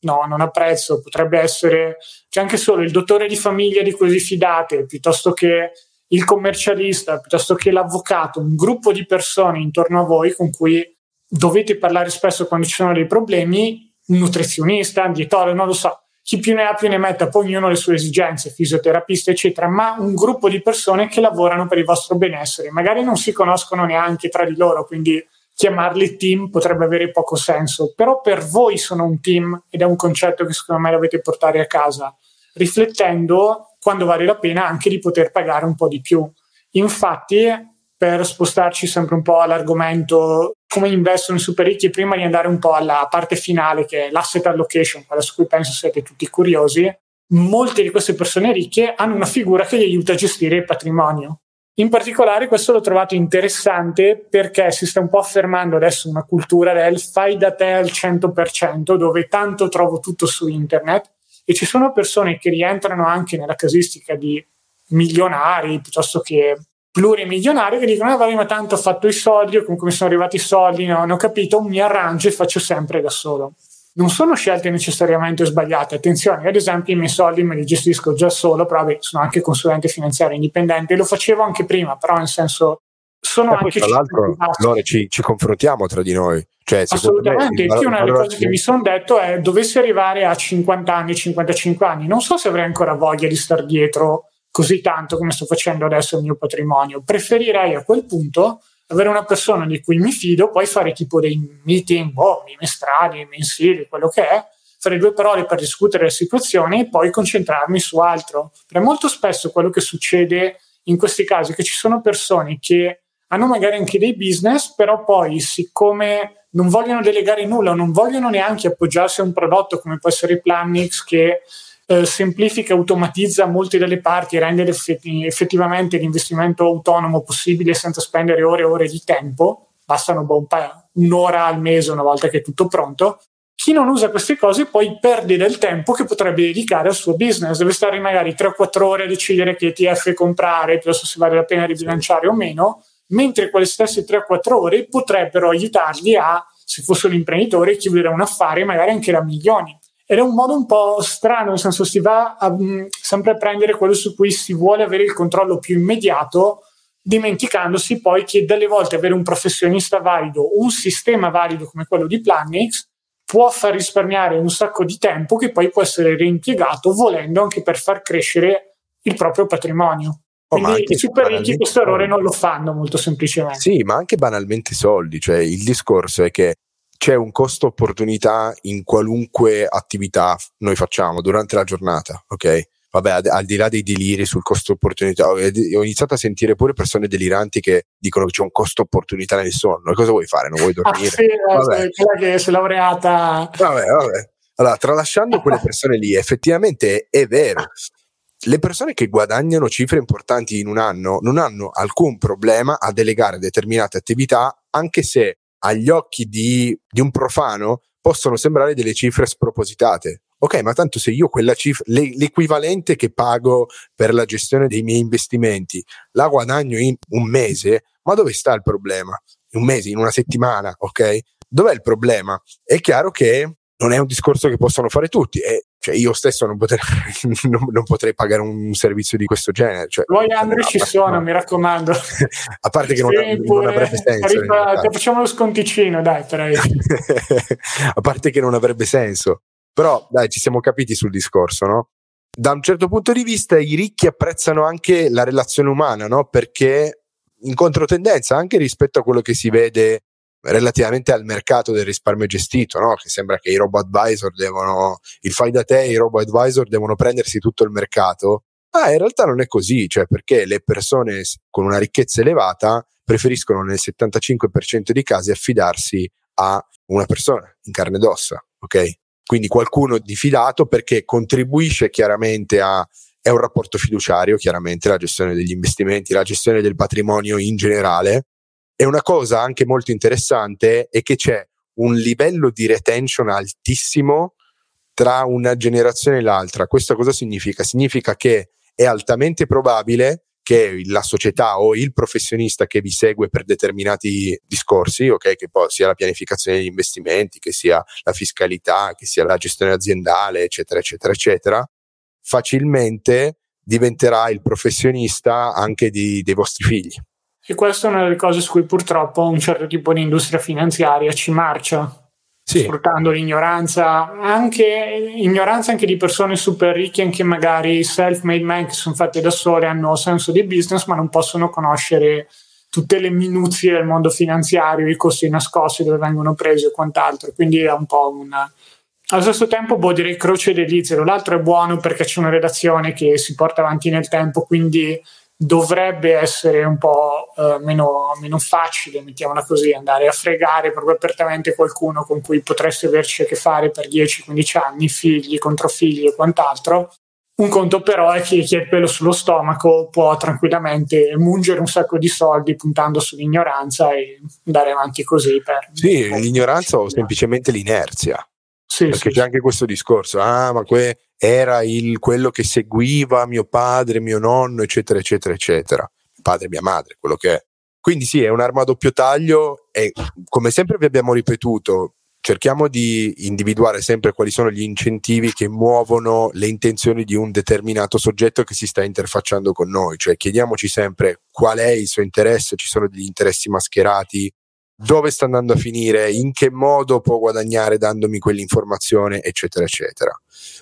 no, non ha prezzo, potrebbe essere c'è anche solo il dottore di famiglia di vi fidate, piuttosto che il commercialista, piuttosto che l'avvocato, un gruppo di persone intorno a voi con cui dovete parlare spesso quando ci sono dei problemi, un nutrizionista, un dietologo, non lo so, chi più ne ha più ne metta, poi ognuno ha le sue esigenze, fisioterapista, eccetera, ma un gruppo di persone che lavorano per il vostro benessere, magari non si conoscono neanche tra di loro, quindi chiamarli team potrebbe avere poco senso, però per voi sono un team ed è un concetto che secondo me dovete portare a casa, riflettendo quando vale la pena anche di poter pagare un po' di più. Infatti, per spostarci sempre un po' all'argomento come investono i super ricchi prima di andare un po' alla parte finale che è l'asset allocation, quella su cui penso siete tutti curiosi, molte di queste persone ricche hanno una figura che gli aiuta a gestire il patrimonio. In particolare questo l'ho trovato interessante perché si sta un po' affermando adesso una cultura del fai da te al 100%, dove tanto trovo tutto su internet e ci sono persone che rientrano anche nella casistica di milionari piuttosto che plurimilionari che dicono ah, vabbè ma tanto ho fatto i soldi o comunque mi sono arrivati i soldi non ho capito mi arrangio e faccio sempre da solo. Non sono scelte necessariamente sbagliate. Attenzione, ad esempio, i miei soldi me li gestisco già solo, però vabbè, sono anche consulente finanziario indipendente, lo facevo anche prima, però nel senso sono anche tra l'altro Lore, ci, ci, confrontiamo tra di noi. Cioè, assolutamente me, una delle cose che mi sono detto è dovessi arrivare a 50 anni 55 anni non so se avrei ancora voglia di star dietro così tanto come sto facendo adesso il mio patrimonio preferirei a quel punto avere una persona di cui mi fido, poi fare tipo dei meeting, boh, bimestrali, mensili, quello che è, fare due parole per discutere la situazione e poi concentrarmi su altro. Perché molto spesso quello che succede in questi casi è che ci sono persone che hanno magari anche dei business, però poi siccome non vogliono delegare nulla, non vogliono neanche appoggiarsi a un prodotto come può essere Planix che eh, semplifica, automatizza molte delle parti e rende effettivamente l'investimento autonomo possibile senza spendere ore e ore di tempo, bastano boh, un un'ora al mese una volta che è tutto pronto. Chi non usa queste cose poi perde del tempo che potrebbe dedicare al suo business, deve stare magari 3-4 ore a decidere che ETF comprare, piuttosto se vale la pena ribilanciare o meno, mentre quelle stesse 3-4 ore potrebbero aiutargli a, se fosse un imprenditore, chiudere un affare magari anche da milioni. Ed è un modo un po' strano, nel senso si va a, um, sempre a prendere quello su cui si vuole avere il controllo più immediato, dimenticandosi poi che delle volte avere un professionista valido, un sistema valido come quello di Planix, può far risparmiare un sacco di tempo che poi può essere reimpiegato volendo anche per far crescere il proprio patrimonio. Oh, Quindi i super ricchi questo errore non lo fanno molto semplicemente. Sì, ma anche banalmente soldi, cioè il discorso è che c'è un costo opportunità in qualunque attività noi facciamo durante la giornata, ok? Vabbè, al, al di là dei deliri sul costo opportunità, ho, iniziato a sentire pure persone deliranti che dicono che c'è un costo opportunità nel sonno. E cosa vuoi fare? Non vuoi ah, dormire? Ah, sì, eh, vabbè. quella che si è laureata. Vabbè, vabbè. Allora, tralasciando quelle persone lì, effettivamente è vero. Le persone che guadagnano cifre importanti in un anno non hanno alcun problema a delegare determinate attività, anche se agli occhi di, di un profano possono sembrare delle cifre spropositate. Ok, ma tanto se io quella cifra, l'equivalente che pago per la gestione dei miei investimenti, la guadagno in un mese, ma dove sta il problema? In un mese, in una settimana, ok? Dov'è il problema? È chiaro che non è un discorso che possono fare tutti. E cioè io stesso non potrei, non, non potrei, pagare un servizio di questo genere. Cioè, Voi Andri ci sono, no. mi raccomando. a parte che non, non avrebbe senso. Arriva, facciamo lo sconticino, dai, a parte che non avrebbe senso. Però dai, ci siamo capiti sul discorso, no? Da un certo punto di vista i ricchi apprezzano anche la relazione umana, no? Perché in controtendenza anche rispetto a quello che si vede relativamente al mercato del risparmio gestito, no? che sembra che i robo advisor devono, il fai da te i robo advisor devono prendersi tutto il mercato. Ma in realtà non è così, cioè perché le persone con una ricchezza elevata preferiscono nel 75% dei casi affidarsi a una persona in carne ed ossa, ok? Quindi qualcuno di fidato perché contribuisce chiaramente a è un rapporto fiduciario, chiaramente la gestione degli investimenti, la gestione del patrimonio in generale, e una cosa anche molto interessante è che c'è un livello di retention altissimo tra una generazione e l'altra. Questo cosa significa? Significa che è altamente probabile che la società o il professionista che vi segue per determinati discorsi, ok, che poi sia la pianificazione degli investimenti, che sia la fiscalità, che sia la gestione aziendale, eccetera, eccetera, eccetera, facilmente diventerà il professionista anche di, dei vostri figli. E questa è una delle cose su cui purtroppo un certo tipo di industria finanziaria ci marcia, sì. sfruttando l'ignoranza, anche, ignoranza anche di persone super ricche, anche magari self-made men che sono fatte da sole, hanno senso di business, ma non possono conoscere tutte le minuzie del mondo finanziario, i costi nascosti dove vengono presi e quant'altro. Quindi è un po' una. Allo stesso tempo, boh, direi croce delizio. L'altro è buono perché c'è una redazione che si porta avanti nel tempo, quindi dovrebbe essere un po' eh, meno, meno, facile, mettiamola così, andare a fregare proprio apertamente qualcuno con cui potresti averci a che fare per 10-15 anni, figli, controfigli e quant'altro. Un conto però è che chi ha il pelo sullo stomaco può tranquillamente mungere un sacco di soldi puntando sull'ignoranza e andare avanti così. Per sì, l'ignoranza o semplicemente l'inerzia. Sì, perché sì, c'è anche questo discorso, ah ma que- era il, quello che seguiva mio padre, mio nonno, eccetera, eccetera, eccetera. Padre mia madre, quello che è. Quindi sì, è un'arma a doppio taglio e come sempre vi abbiamo ripetuto, cerchiamo di individuare sempre quali sono gli incentivi che muovono le intenzioni di un determinato soggetto che si sta interfacciando con noi, cioè chiediamoci sempre qual è il suo interesse, ci sono degli interessi mascherati, dove sta andando a finire, in che modo può guadagnare dandomi quell'informazione, eccetera, eccetera.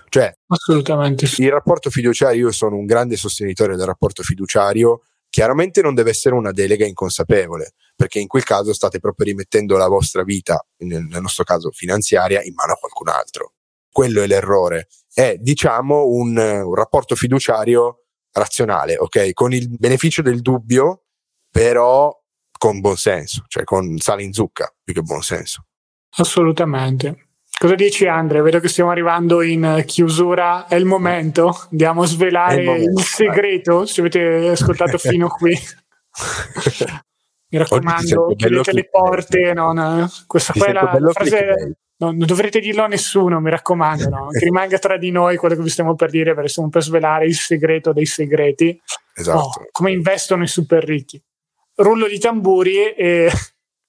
Cioè, assolutamente sì. Il rapporto fiduciario, io sono un grande sostenitore del rapporto fiduciario. Chiaramente non deve essere una delega inconsapevole, perché in quel caso state proprio rimettendo la vostra vita, nel, nostro caso finanziaria, in mano a qualcun altro. Quello è l'errore. È, diciamo, un, un rapporto fiduciario razionale, ok? Con il beneficio del dubbio, però con buon senso, cioè con sale in zucca più che buon senso. Assolutamente. Cosa dici Andre? Vedo che stiamo arrivando in chiusura, è il momento, andiamo a svelare il, momento, il segreto, se avete ascoltato fino qui. Mi raccomando, chiudete le porte, non, questa qua è la frase, no, non dovrete dirlo a nessuno, mi raccomando, no? che rimanga tra di noi quello che vi stiamo per dire, perché stiamo per svelare il segreto dei segreti. Esatto. Oh, come investono i super ricchi rullo di tamburi e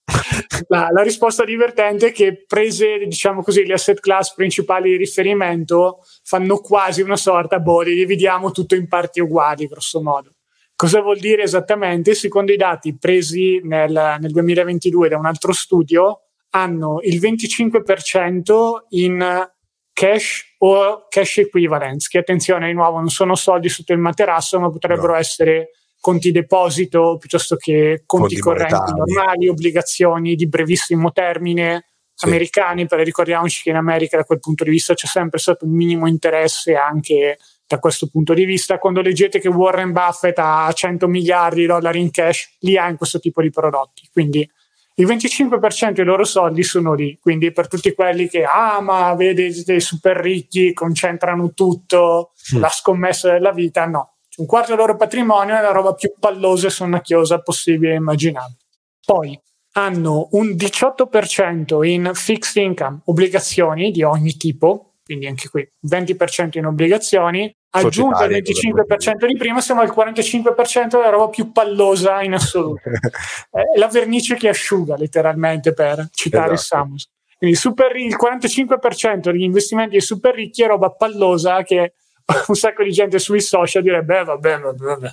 la, la, risposta divertente è che prese, diciamo così, le asset class principali di riferimento fanno quasi una sorta, boh, li dividiamo tutto in parti uguali, grosso modo. Cosa vuol dire esattamente? Secondo i dati presi nel, nel 2022 da un altro studio, hanno il 25% in cash o cash equivalents, che attenzione, di nuovo, non sono soldi sotto il materasso, ma potrebbero no. essere conti deposito piuttosto che conti, conti correnti monetari. normali, obbligazioni di brevissimo termine sì. americani, però ricordiamoci che in America da quel punto di vista c'è sempre stato un minimo interesse anche da questo punto di vista. Quando leggete che Warren Buffett ha 100 miliardi di dollari in cash, li ha in questo tipo di prodotti. Quindi il 25% dei loro soldi sono lì. Quindi per tutti quelli che, ah, ma vedi, dei super ricchi concentrano tutto, mm. la scommessa della vita, no un quarto del loro patrimonio è la roba più pallosa e sonnacchiosa possibile e immaginabile. Poi hanno un 18% in fixed income, obbligazioni di ogni tipo, quindi anche qui 20% in obbligazioni, aggiunto il 25% di prima, siamo al 45% della roba più pallosa in assoluto. è la vernice che asciuga letteralmente per citare esatto. Samus. Quindi super, il 45% degli investimenti dei super ricchi è roba pallosa che un sacco di gente sui social direbbe eh, vabbè, vabbè, vabbè.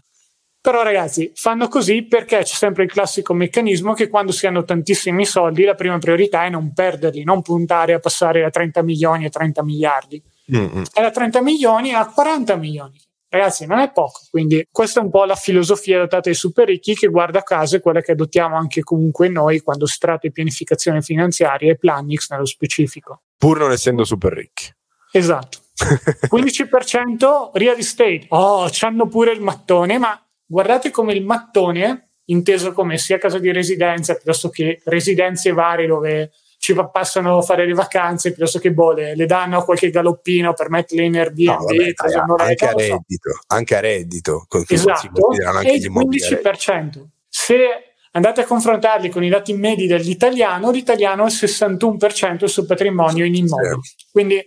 Però ragazzi, fanno così perché c'è sempre il classico meccanismo che quando si hanno tantissimi soldi la prima priorità è non perderli, non puntare a passare da 30 milioni a 30 miliardi. Mm-hmm. E da 30 milioni a 40 milioni. Ragazzi, non è poco, quindi questa è un po' la filosofia adottata ai super ricchi che guarda caso è quella che adottiamo anche comunque noi quando si tratta di pianificazione finanziaria e Planix nello specifico. Pur non essendo super ricchi. Esatto. 15% real estate. Oh, c'hanno pure il mattone, ma guardate come il mattone, inteso come sia casa di residenza piuttosto che residenze varie dove ci passano a fare le vacanze piuttosto che boh, le, le danno a qualche galoppino per metterle in Airbnb no, vabbè, dai, anche, a reddito, so. anche a reddito esatto e il 15% se andate a confrontarli con i dati medi dell'italiano l'italiano è il 61% del suo patrimonio in immobili sì. quindi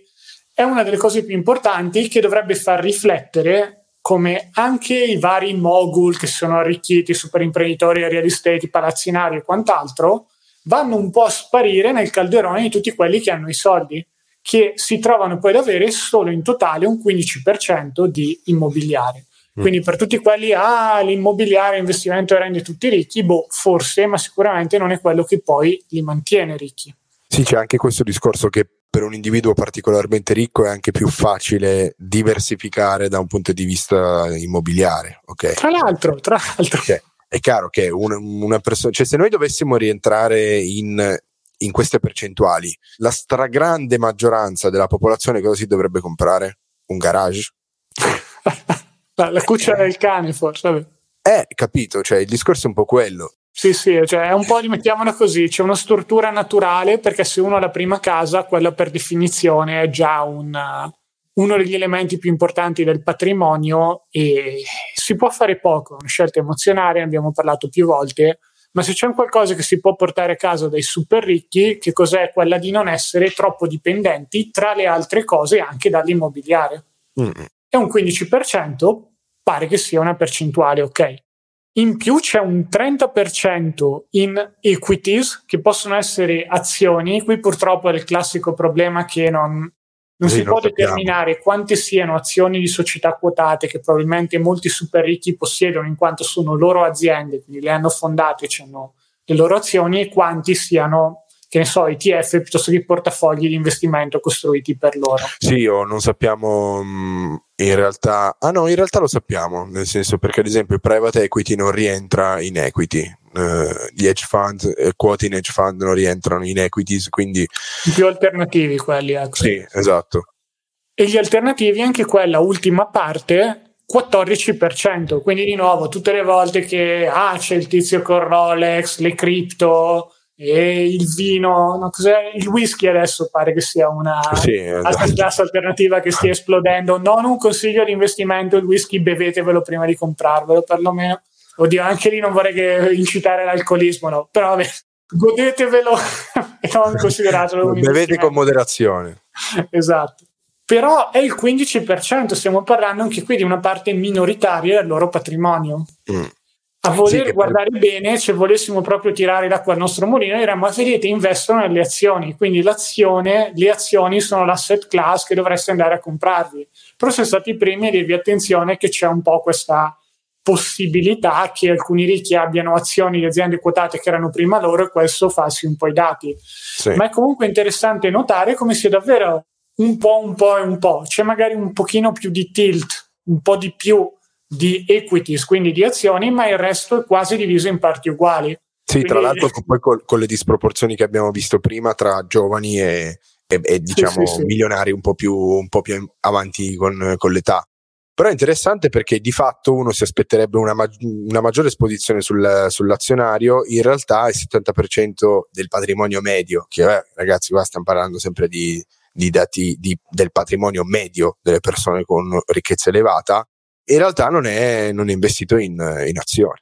è una delle cose più importanti che dovrebbe far riflettere come anche i vari mogul che sono arricchiti, super imprenditori, real estate, palazzinari e quant'altro, vanno un po' a sparire nel calderone di tutti quelli che hanno i soldi, che si trovano poi ad avere solo in totale un 15% di immobiliare. Mm. Quindi per tutti quelli, ah, l'immobiliare, investimento rende tutti ricchi, boh, forse, ma sicuramente non è quello che poi li mantiene ricchi. Sì, c'è anche questo discorso che per un individuo particolarmente ricco è anche più facile diversificare da un punto di vista immobiliare. Okay? Tra l'altro, tra l'altro. Cioè, è chiaro che una, una persona, cioè se noi dovessimo rientrare in, in queste percentuali, la stragrande maggioranza della popolazione cosa si dovrebbe comprare? Un garage? la, la cuccia del cane, forse. Vabbè. Eh, capito, cioè il discorso è un po' quello. Sì, sì, cioè è un po' mettiamola così, c'è una struttura naturale perché se uno ha la prima casa, quella per definizione è già un, uno degli elementi più importanti del patrimonio e si può fare poco, una scelta emozionale, ne abbiamo parlato più volte, ma se c'è un qualcosa che si può portare a casa dai super ricchi, che cos'è? Quella di non essere troppo dipendenti, tra le altre cose, anche dall'immobiliare. Mm. E un 15% pare che sia una percentuale ok. In più c'è un 30% in equities, che possono essere azioni. Qui purtroppo è il classico problema che non, non sì, si può determinare quante siano azioni di società quotate che probabilmente molti super ricchi possiedono in quanto sono loro aziende, quindi le hanno fondate e hanno le loro azioni, e quanti siano che ne so, ETF piuttosto che portafogli di investimento costruiti per loro. Sì, o non sappiamo mm, in realtà, ah no, in realtà lo sappiamo, nel senso perché ad esempio il private equity non rientra in equity, uh, gli hedge fund, eh, quote in hedge fund non rientrano in equities, quindi... Più alternativi quelli, ecco. Sì, esatto. E gli alternativi, anche quella ultima parte, 14%, quindi di nuovo tutte le volte che ah, c'è il tizio con Rolex, le cripto, e il vino, no, il whisky adesso pare che sia una sì, esatto. classe alternativa che stia esplodendo. Non un consiglio di investimento, il whisky bevetevelo prima di comprarvelo, perlomeno. Oddio, anche lì non vorrei che incitare l'alcolismo, no? però vabbè, godetevelo e non consideratelo Bevete con moderazione. esatto. Però è il 15%, stiamo parlando anche qui di una parte minoritaria del loro patrimonio. Mm a voler sì, guardare per... bene, se volessimo proprio tirare l'acqua al nostro mulino, diremmo, vedete, investono nelle azioni, quindi l'azione, le azioni sono l'asset class che dovreste andare a comprarvi. Però siamo stati i primi a dirvi attenzione che c'è un po' questa possibilità che alcuni ricchi abbiano azioni di aziende quotate che erano prima loro e questo farsi un po' i dati. Sì. Ma è comunque interessante notare come sia davvero un po', un po' e un po'. C'è magari un pochino più di tilt, un po' di più di equities, quindi di azioni, ma il resto è quasi diviso in parti uguali. Sì, quindi... tra l'altro poi con, con, le disproporzioni che abbiamo visto prima tra giovani e, e, e diciamo sì, sì, sì. milionari un po' più, un po più avanti con, con, l'età. Però è interessante perché di fatto uno si aspetterebbe una, mag- una maggiore esposizione sul, sull'azionario, in realtà il 70% del patrimonio medio, che eh, ragazzi qua stiamo parlando sempre di, di dati di, del patrimonio medio delle persone con ricchezza elevata, in realtà non è, non è investito in, in azioni.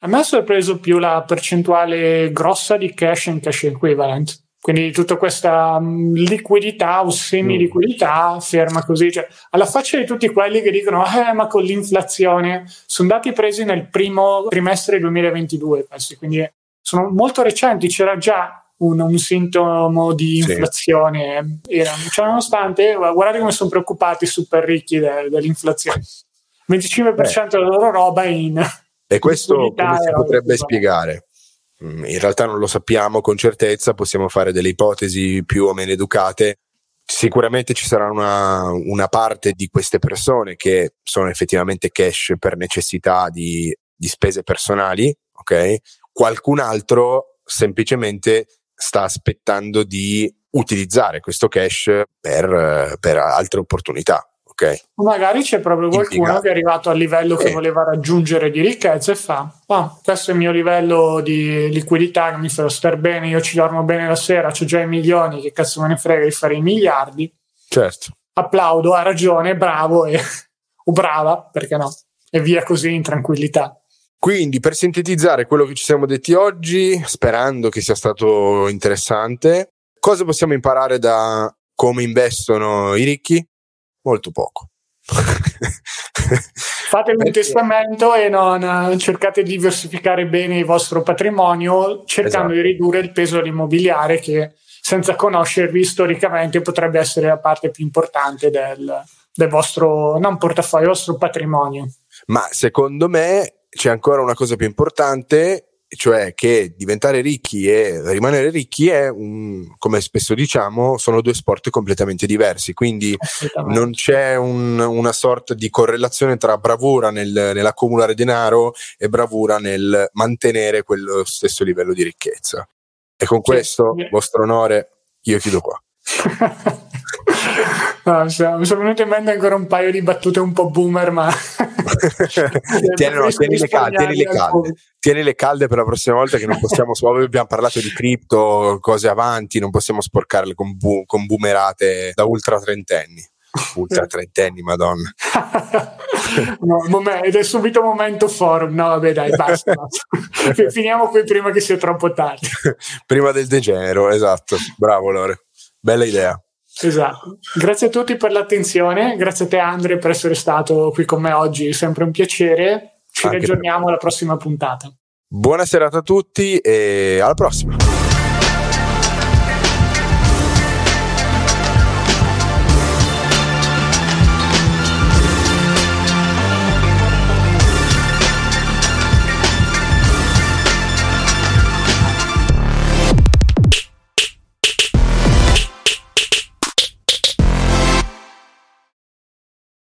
A me ha sorpreso più la percentuale grossa di cash and cash equivalent. Quindi tutta questa mm, liquidità o semi-liquidità mm. ferma così, cioè, alla faccia di tutti quelli che dicono eh, ma con l'inflazione sono dati presi nel primo trimestre 2022 questi, quindi sono molto recenti, c'era già un, un sintomo di inflazione, sì. Era, cioè, nonostante guardate come sono preoccupati i super ricchi de, dell'inflazione. 25% della loro roba in... E questo come si potrebbe spiegare? Mm, in realtà non lo sappiamo con certezza, possiamo fare delle ipotesi più o meno educate. Sicuramente ci sarà una, una parte di queste persone che sono effettivamente cash per necessità di, di spese personali, ok? Qualcun altro semplicemente sta aspettando di utilizzare questo cash per, per altre opportunità ok? Magari c'è proprio qualcuno Impiegato. che è arrivato al livello che eh. voleva raggiungere di ricchezza e fa, oh, questo è il mio livello di liquidità che mi fa stare bene, io ci dormo bene la sera, ho già i milioni, che cazzo me ne frega di fare i miliardi. Certo. Applaudo, ha ragione, bravo e, o brava, perché no? E via così in tranquillità. Quindi, per sintetizzare quello che ci siamo detti oggi, sperando che sia stato interessante, cosa possiamo imparare da come investono i ricchi? Molto poco. Fate un testamento e non cercate di diversificare bene il vostro patrimonio cercando esatto. di ridurre il peso dell'immobiliare che senza conoscervi storicamente potrebbe essere la parte più importante del, del vostro non portafoglio, vostro patrimonio. Ma secondo me c'è ancora una cosa più importante cioè che diventare ricchi e rimanere ricchi è un, come spesso diciamo, sono due sport completamente diversi, quindi non c'è un, una sorta di correlazione tra bravura nel, nell'accumulare denaro e bravura nel mantenere quello stesso livello di ricchezza. E con questo, sì. vostro onore, io chiudo qua. no, mi sono venute in mente ancora un paio di battute un po' boomer, ma tieni, no, tieni, le calde, tieni, le calde, tieni le calde per la prossima volta che non possiamo abbiamo parlato di cripto cose avanti non possiamo sporcarle con, bu- con boomerate da ultra trentenni. Ultra trentenni madonna. No, mom- ed è subito momento forum. No vabbè dai basta, basta. finiamo qui prima che sia troppo tardi. Prima del degenero esatto. Bravo Lore. Bella idea Esatto. Grazie a tutti per l'attenzione, grazie a te Andre per essere stato qui con me oggi, è sempre un piacere. Ci Anche aggiorniamo alla prossima puntata. Buona serata a tutti e alla prossima.